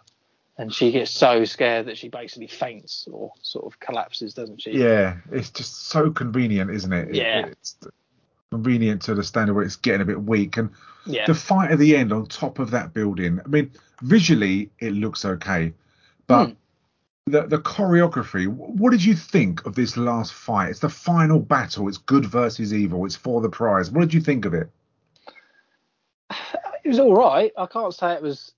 And she gets so scared that she basically faints or sort of collapses, doesn't she? Yeah, it's just so convenient, isn't it? It- Yeah. It's convenient to the standard where it's getting a bit weak. And Yeah. the fight at the end on top of that building, I mean, visually it looks okay, but Hmm. the the choreography. What did you think of this last fight? It's the final battle. It's good versus evil. It's for the prize. What did you think of it? it was all right. I can't say it was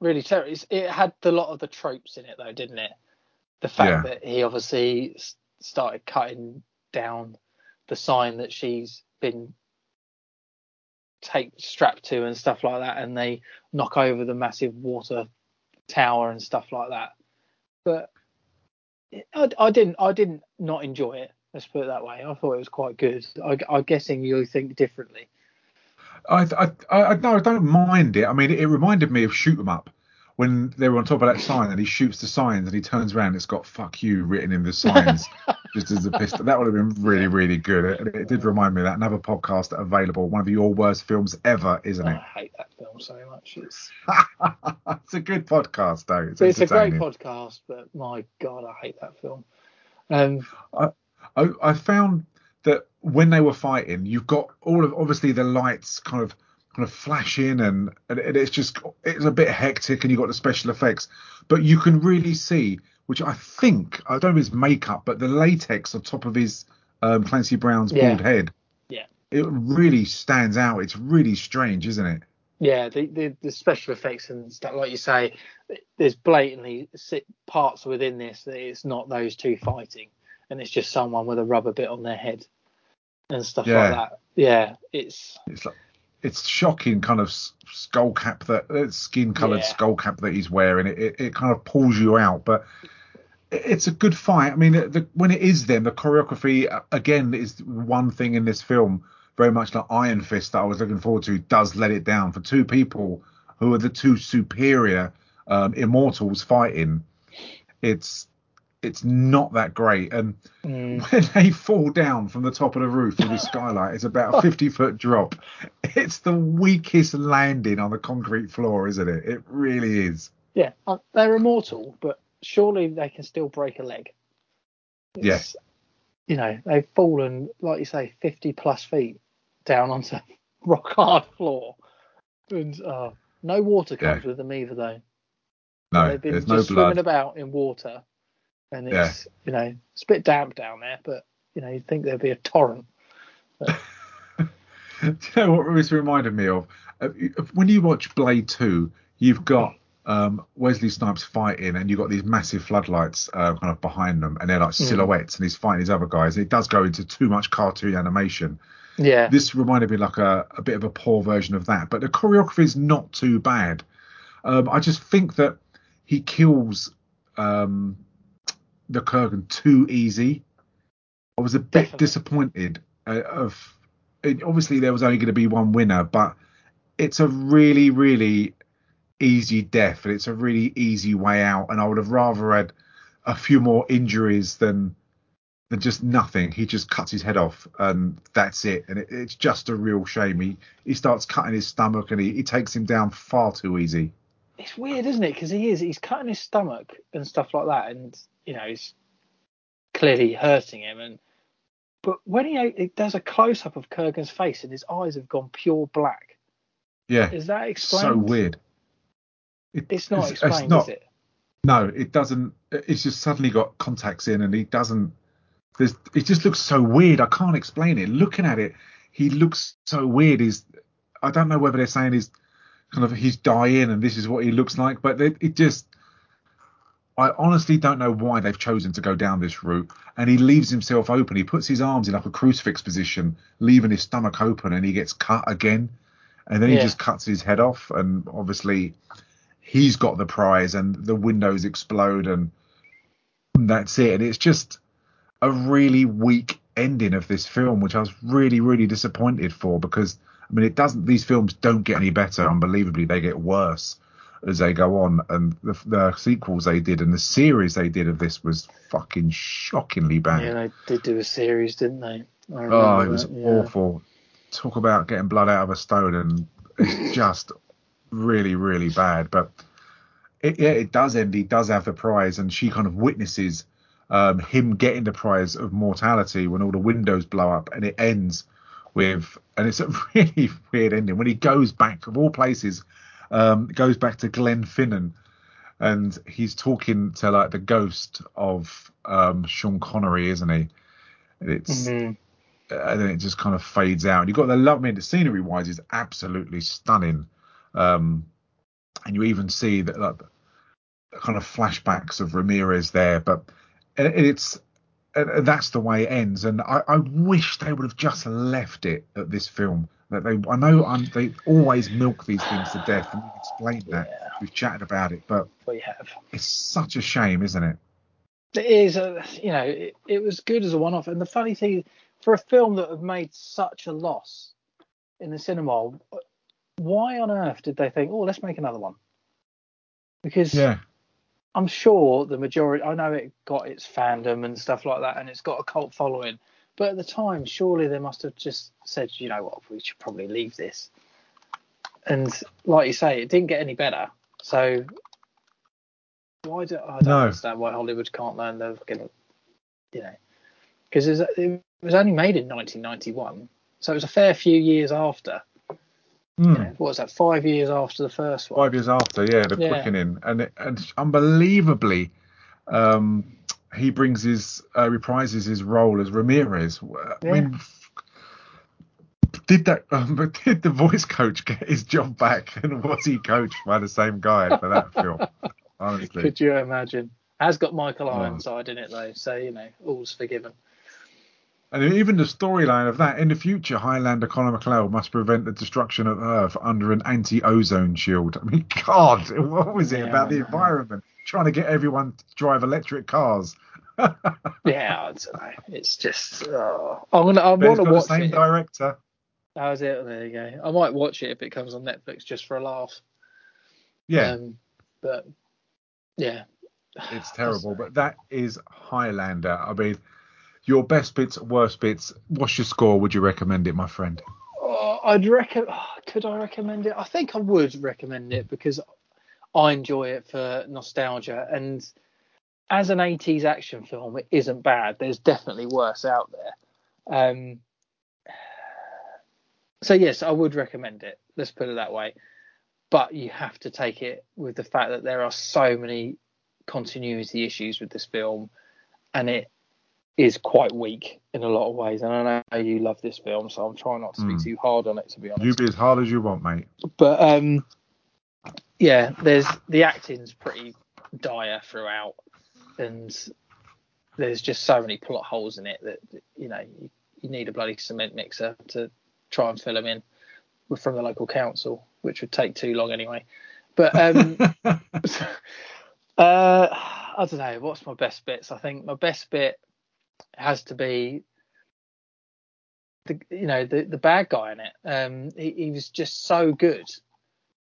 really terrible. It's- It had a lot of the tropes in it, though, didn't it? The fact Yeah. that he obviously started cutting down the sign that she's been take strapped to and stuff like that, and they knock over the massive water tower and stuff like that. But I, I didn't I didn't not enjoy it. Let's put it that way. I thought it was quite good. I, I'm guessing you think differently. I, I, I, no, I don't mind it. I mean, it, it reminded me of Shoot 'em Up when they were on top of that sign and he shoots the signs and he turns around, it's got "fuck you" written in the signs, just as a pistol. That would have been really, really good. It, it, did remind me of that. Another podcast available. One of your worst films ever, isn't it? I hate that film so much. It's it's a good podcast, though. It's, it's a great podcast, but my god, I hate that film. Um, I, I, I found that when they were fighting, you've got all of obviously the lights kind of kind of flashing and, and it's just it's a bit hectic and you've got the special effects, but you can really see, which I think I don't know if it's makeup, but the latex on top of his um, Clancy Brown's Yeah. bald head, yeah, it really stands out. It's really strange, isn't it? yeah. The, the the special effects and stuff, like you say, there's blatantly parts within this that it's not those two fighting, and it's just someone with a rubber bit on their head and stuff Yeah. like that. Yeah, it's It's like it's shocking kind of skull cap that uh, skin coloured Yeah. skull cap that he's wearing. It, it it kind of pulls you out, but it- it's a good fight. I mean, the, when it is them, the choreography uh, again is one thing in this film, very much like Iron Fist that I was looking forward to, does let it down for two people who are the two superior um, immortals fighting. It's it's not that great, and mm, when they fall down from the top of the roof with the skylight, it's about a 50 foot drop. It's the weakest landing on the concrete floor, isn't it? It really is. yeah. uh, They're immortal, but surely they can still break a leg. Yeah. It's- You know, they've fallen, like you say, 50 plus feet down onto rock hard floor. And uh, no water comes Yeah. with them either, though. No, They've been there's just no swimming blood. about in water. And Yeah. it's, you know, it's a bit damp down there, but, you know, you'd think there'd be a torrent. Do you know what this reminded me of? Uh, When you watch Blade 2, you've got um, Wesley Snipes fighting, and you've got these massive floodlights uh, kind of behind them, and they're like Mm. silhouettes, and he's fighting these other guys. It does go into too much cartoon animation. Yeah. This reminded me like a, a bit of a poor version of that, but the choreography is not too bad. Um, I just think that he kills um, the Kurgan too easy. I was a bit Definitely. disappointed uh, of. It, obviously, there was only going to be one winner, but it's a really, really easy death, and it's a really easy way out. And I would have rather had a few more injuries than than just nothing. He just cuts his head off, and that's it. And it, it's just a real shame. He he starts cutting his stomach, and he, he takes him down far too easy. It's weird, isn't it? Because he is, he's cutting his stomach and stuff like that. And, you know, he's clearly hurting him. And, but when he, he does a close up of Kurgan's face and his eyes have gone pure black, Yeah, is that explained? so weird. It- It's not it's explained, not- is it? No, it doesn't. It's just suddenly got contacts in, and he doesn't. There's. It just looks so weird. I can't explain it. Looking at it, he looks so weird. He's. I don't know whether they're saying he's kind of he's dying and this is what he looks like, but it, it just. I honestly don't know why they've chosen to go down this route. And he leaves himself open. He puts his arms in like a crucifix position, leaving his stomach open, and he gets cut again. And then he Yeah. just cuts his head off. And obviously, he's got the prize, and the windows explode, and that's it. And it's just a really weak ending of this film, which I was really, really disappointed for because I mean, it doesn't. These films don't get any better. Unbelievably, they get worse as they go on. And the, the sequels they did and the series they did of this was fucking shockingly bad. Yeah, they did do a series, didn't they? Oh, it was that, yeah. awful. Talk about getting blood out of a stone, and it's just really, really bad. But it, yeah, it does end. He does have the prize, and she kind of witnesses um, him getting the prize of mortality when all the windows blow up, and it ends with, and it's a really weird ending when he goes back of all places, um, goes back to Glenfinnan, and he's talking to like the ghost of um, Sean Connery, isn't he? And it's Mhm. and then it just kind of fades out. You've got the love. I mean, the scenery wise is absolutely stunning, um, and you even see that like kind of flashbacks of Ramirez there. But it's and, that's the way it ends. And I, I wish they would have just left it at this film. That they, I know I'm, they always milk these things to death, and we've explained that. Yeah. We've chatted about it, but We have. it's such a shame, isn't it? It is, a, you know, it, it was good as a one-off. And the funny thing, for a film that have made such a loss in the cinema, why on earth did they think, oh, let's make another one? Because Yeah. I'm sure the majority, I know it got its fandom and stuff like that, and it's got a cult following. But at the time, surely they must have just said, you know what, we should probably leave this. And like you say, it didn't get any better. So why do I don't No. understand why Hollywood can't learn the fucking, you know, because it was only made in 1991, so it was a fair few years after. You know, what was that? Five years after the first one. Five years after, yeah, the Yeah. quickening, and it, and unbelievably, um, he brings his uh, reprises his role as Ramirez. I Yeah. mean, did that? Um, did the voice coach get his job back, and was he coached by the same guy for that film? Honestly, Could you imagine? Has got Michael Oh. Ironside in it though, so you know all's forgiven. And even the storyline of that in the future, Highlander Connor MacLeod must prevent the destruction of Earth under an anti-ozone shield. I mean, God, what was it Yeah, about the environment? Trying to get everyone to drive electric cars. Yeah, I don't know. It's just oh. I'm gonna. I want to got the watch same it. director. How's it? There you go. I might watch it if it comes on Netflix just for a laugh. Yeah, Um, but yeah, it's terrible. But that is Highlander. I mean, your best bits, worst bits. What's your score? Would you recommend it, my friend? Oh, I'd recommend. could I recommend it? I think I would recommend it because I enjoy it for nostalgia and as an 80s action film, it isn't bad. There's definitely worse out there. Um, so yes, I would recommend it. Let's put it that way. But you have to take it with the fact that there are so many continuity issues with this film, and it is quite weak in a lot of ways. And I know you love this film, so I'm trying not to be Hmm. too hard on it, to be honest. You be as hard as you want, mate. But um, yeah, there's the acting's pretty dire throughout, and there's just so many plot holes in it that you know you, you need a bloody cement mixer to try and fill them in from the local council, which would take too long anyway. But um, uh, I don't know. What's my best bits? I think my best bit has to be the you know the the bad guy in it. Um, he, he was just so good.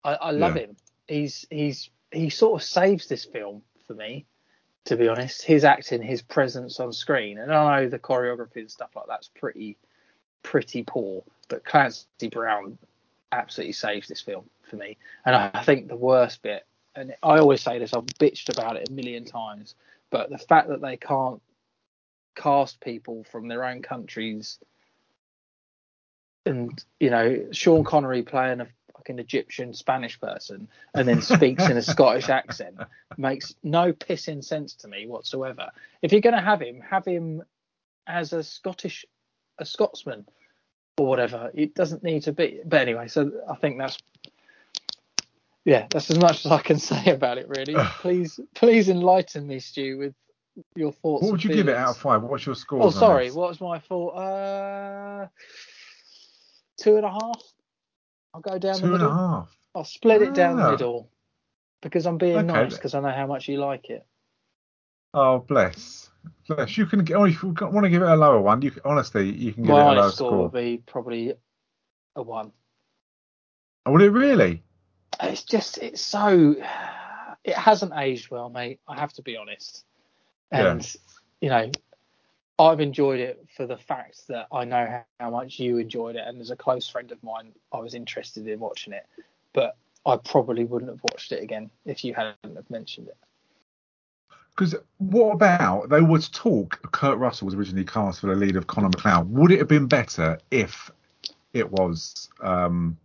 I, I love Yeah. him. He's he's he sort of saves this film for me, to be honest. His acting, his presence on screen, and I know the choreography and stuff like that's pretty pretty poor, but Clancy Brown absolutely saves this film for me. And I, I think the worst bit, and I always say this, I've bitched about it a million times, but the fact that they can't cast people from their own countries and you know Sean Connery playing a fucking Egyptian Spanish person and then speaks in a Scottish accent makes no pissing sense to me whatsoever. If you're going to have him, have him as a Scottish a Scotsman or whatever. It doesn't need to be. But anyway, so I think that's yeah, that's as much as I can say about it really. please please enlighten me, Stu, with your thoughts. What would you and give it out of five? What's your score? Oh, sorry. What was my thought? Uh, two and a half. I'll go down Two the and middle. a half. I'll split it down the middle because I'm being Okay. nice because I know how much you like it. Oh, bless. Bless. You can. Oh, if you want to give it a lower one, you can, honestly you can give My it a lower score score. would be probably a one. Oh, would it really? It's just it's so it hasn't aged well, mate. I have to be honest. And you know, I've enjoyed it for the fact that I know how, how much you enjoyed it, and as a close friend of mine, I was interested in watching it. But I probably wouldn't have watched it again if you hadn't have mentioned it. Because what about there was talk Kurt Russell was originally cast for the lead of Connor MacLeod. Would it have been better if it was um,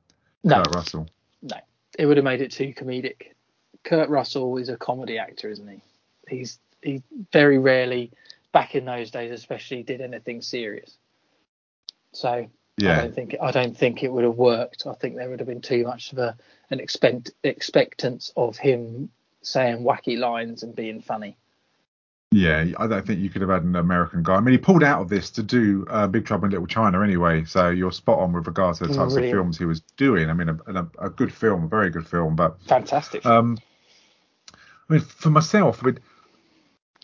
No, Kurt Russell? no, it would have made it too comedic. Kurt Russell is a comedy actor, isn't he? He's he very rarely back in those days, especially did anything serious. So yeah. I don't think I don't think it would have worked. I think there would have been too much of a an expect expectance of him saying wacky lines and being funny. Yeah, I don't think you could have had an American guy. I mean, he pulled out of this to do uh, Big Trouble in Little China anyway, so you're spot on with regards to the types Brilliant. of films he was doing. I mean, a, a, a good film, a very good film, but Fantastic. um, I mean, for myself, I mean,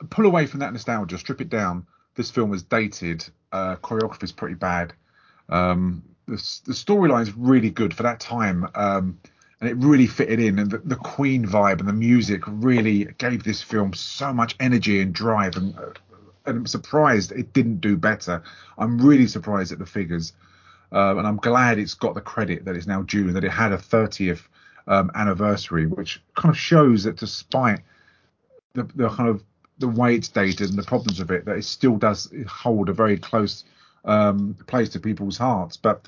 pull away from that nostalgia, strip it down. This film is dated. Uh, choreography is pretty bad. Um, the, the storyline is really good for that time, um, and it really fitted in. And the, the Queen vibe and the music really gave this film so much energy and drive. And, uh, and I'm surprised it didn't do better. I'm really surprised at the figures. Uh, and I'm glad it's got the credit that it's now due and that it had a 30th um, anniversary, which kind of shows that despite the, the kind of the way it's dated and the problems of it, that it still does hold a very close um, place to people's hearts. But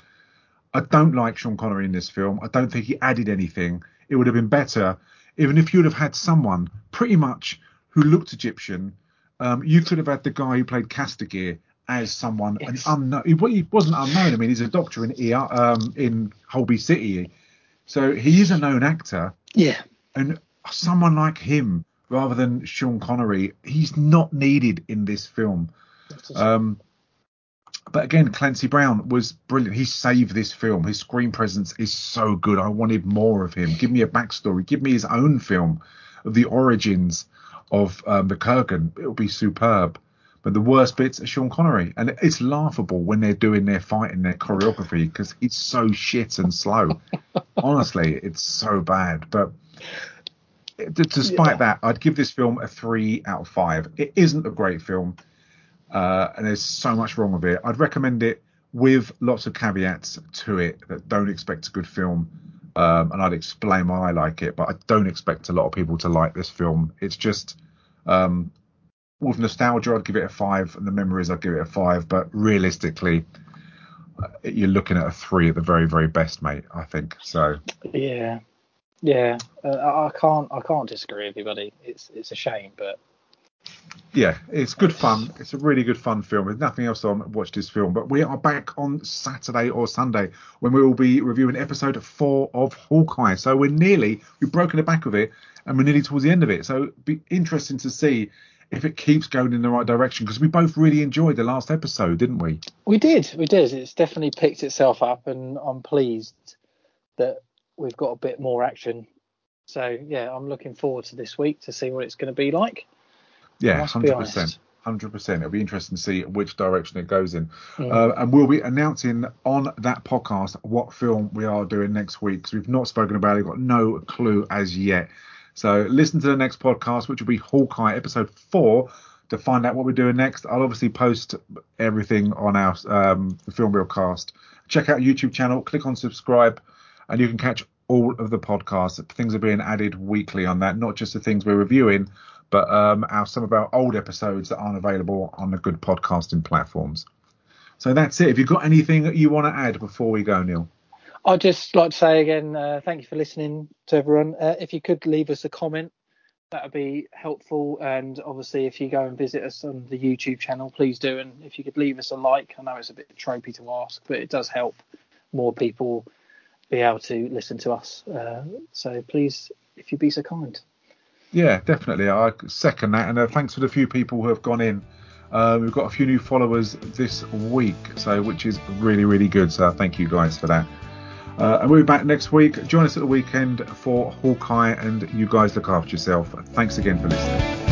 I don't like Sean Connery in this film. I don't think he added anything. It would have been better even if you'd have had someone pretty much who looked Egyptian. Um, you could have had the guy who played Kastagir as someone an unknown. He, he wasn't unknown. I mean, he's a doctor in ER, um, in Holby City, so he is a known actor. Yeah. And someone like him, rather than Sean Connery, he's not needed in this film. Um, but again, Clancy Brown was brilliant. He saved this film. His screen presence is so good. I wanted more of him. Give me a backstory. Give me his own film of the origins of um, the Kurgan. It'll be superb. But the worst bits are Sean Connery, and it's laughable when they're doing their fighting, their choreography, because it's so shit and slow. Honestly, it's so bad. But despite that, I'd give this film a three out of five. It isn't a great film, uh, and there's so much wrong with it. I'd recommend it with lots of caveats to it that don't expect a good film. Um, and I'd explain why I like it, but I don't expect a lot of people to like this film. It's just um, with nostalgia, I'd give it a five, and the memories, I'd give it a five. But realistically, uh, you're looking at a three at the very, very best, mate. I think so. Yeah, yeah. Uh, I I can't I can't disagree with you, buddy. It's it's a shame, but Yeah, it's good fun. It's a really good fun film. There's nothing else on watch this film, but we are back on Saturday or Sunday when we will be reviewing episode four of Hawkeye. So we're nearly we've broken the back of it and we're nearly towards the end of it. So it'd be interesting to see if it keeps going in the right direction because we both really enjoyed the last episode, didn't we? we did we did. It's definitely picked itself up, and I'm pleased that we've got a bit more action. So yeah, I'm looking forward to this week to see what it's going to be like. Yeah, hundred percent, hundred percent. It'll be interesting to see which direction it goes in, Mm. uh, and we'll be announcing on that podcast what film we are doing next week because we've not spoken about it, got no clue as yet. So listen to the next podcast, which will be Hawkeye episode four, to find out what we're doing next. I'll obviously post everything on our um, the Film Reel cast. Check out YouTube channel, click on subscribe, and you can catch all of the podcasts. Things are being added weekly on that, not just the things we're reviewing, but um, our some of our old episodes that aren't available on the good podcasting platforms. So that's it. If you've got anything that you want to add before we go, Neil. I'd just like to say again, uh, thank you for listening to everyone. Uh, if you could leave us a comment, that would be helpful. And obviously, if you go and visit us on the YouTube channel, please do. And if you could leave us a like, I know it's a bit tropey to ask, but it does help more people be able to listen to us. Uh, so please, if you'd be so kind. Yeah, definitely. I second that. And uh, thanks for the few people who have gone in. Uh, we've got a few new followers this week, so which is really, really good. So thank you guys for that. Uh, and we'll be back next week. Join us at the weekend for Hawkeye, and you guys look after yourself. Thanks again for listening.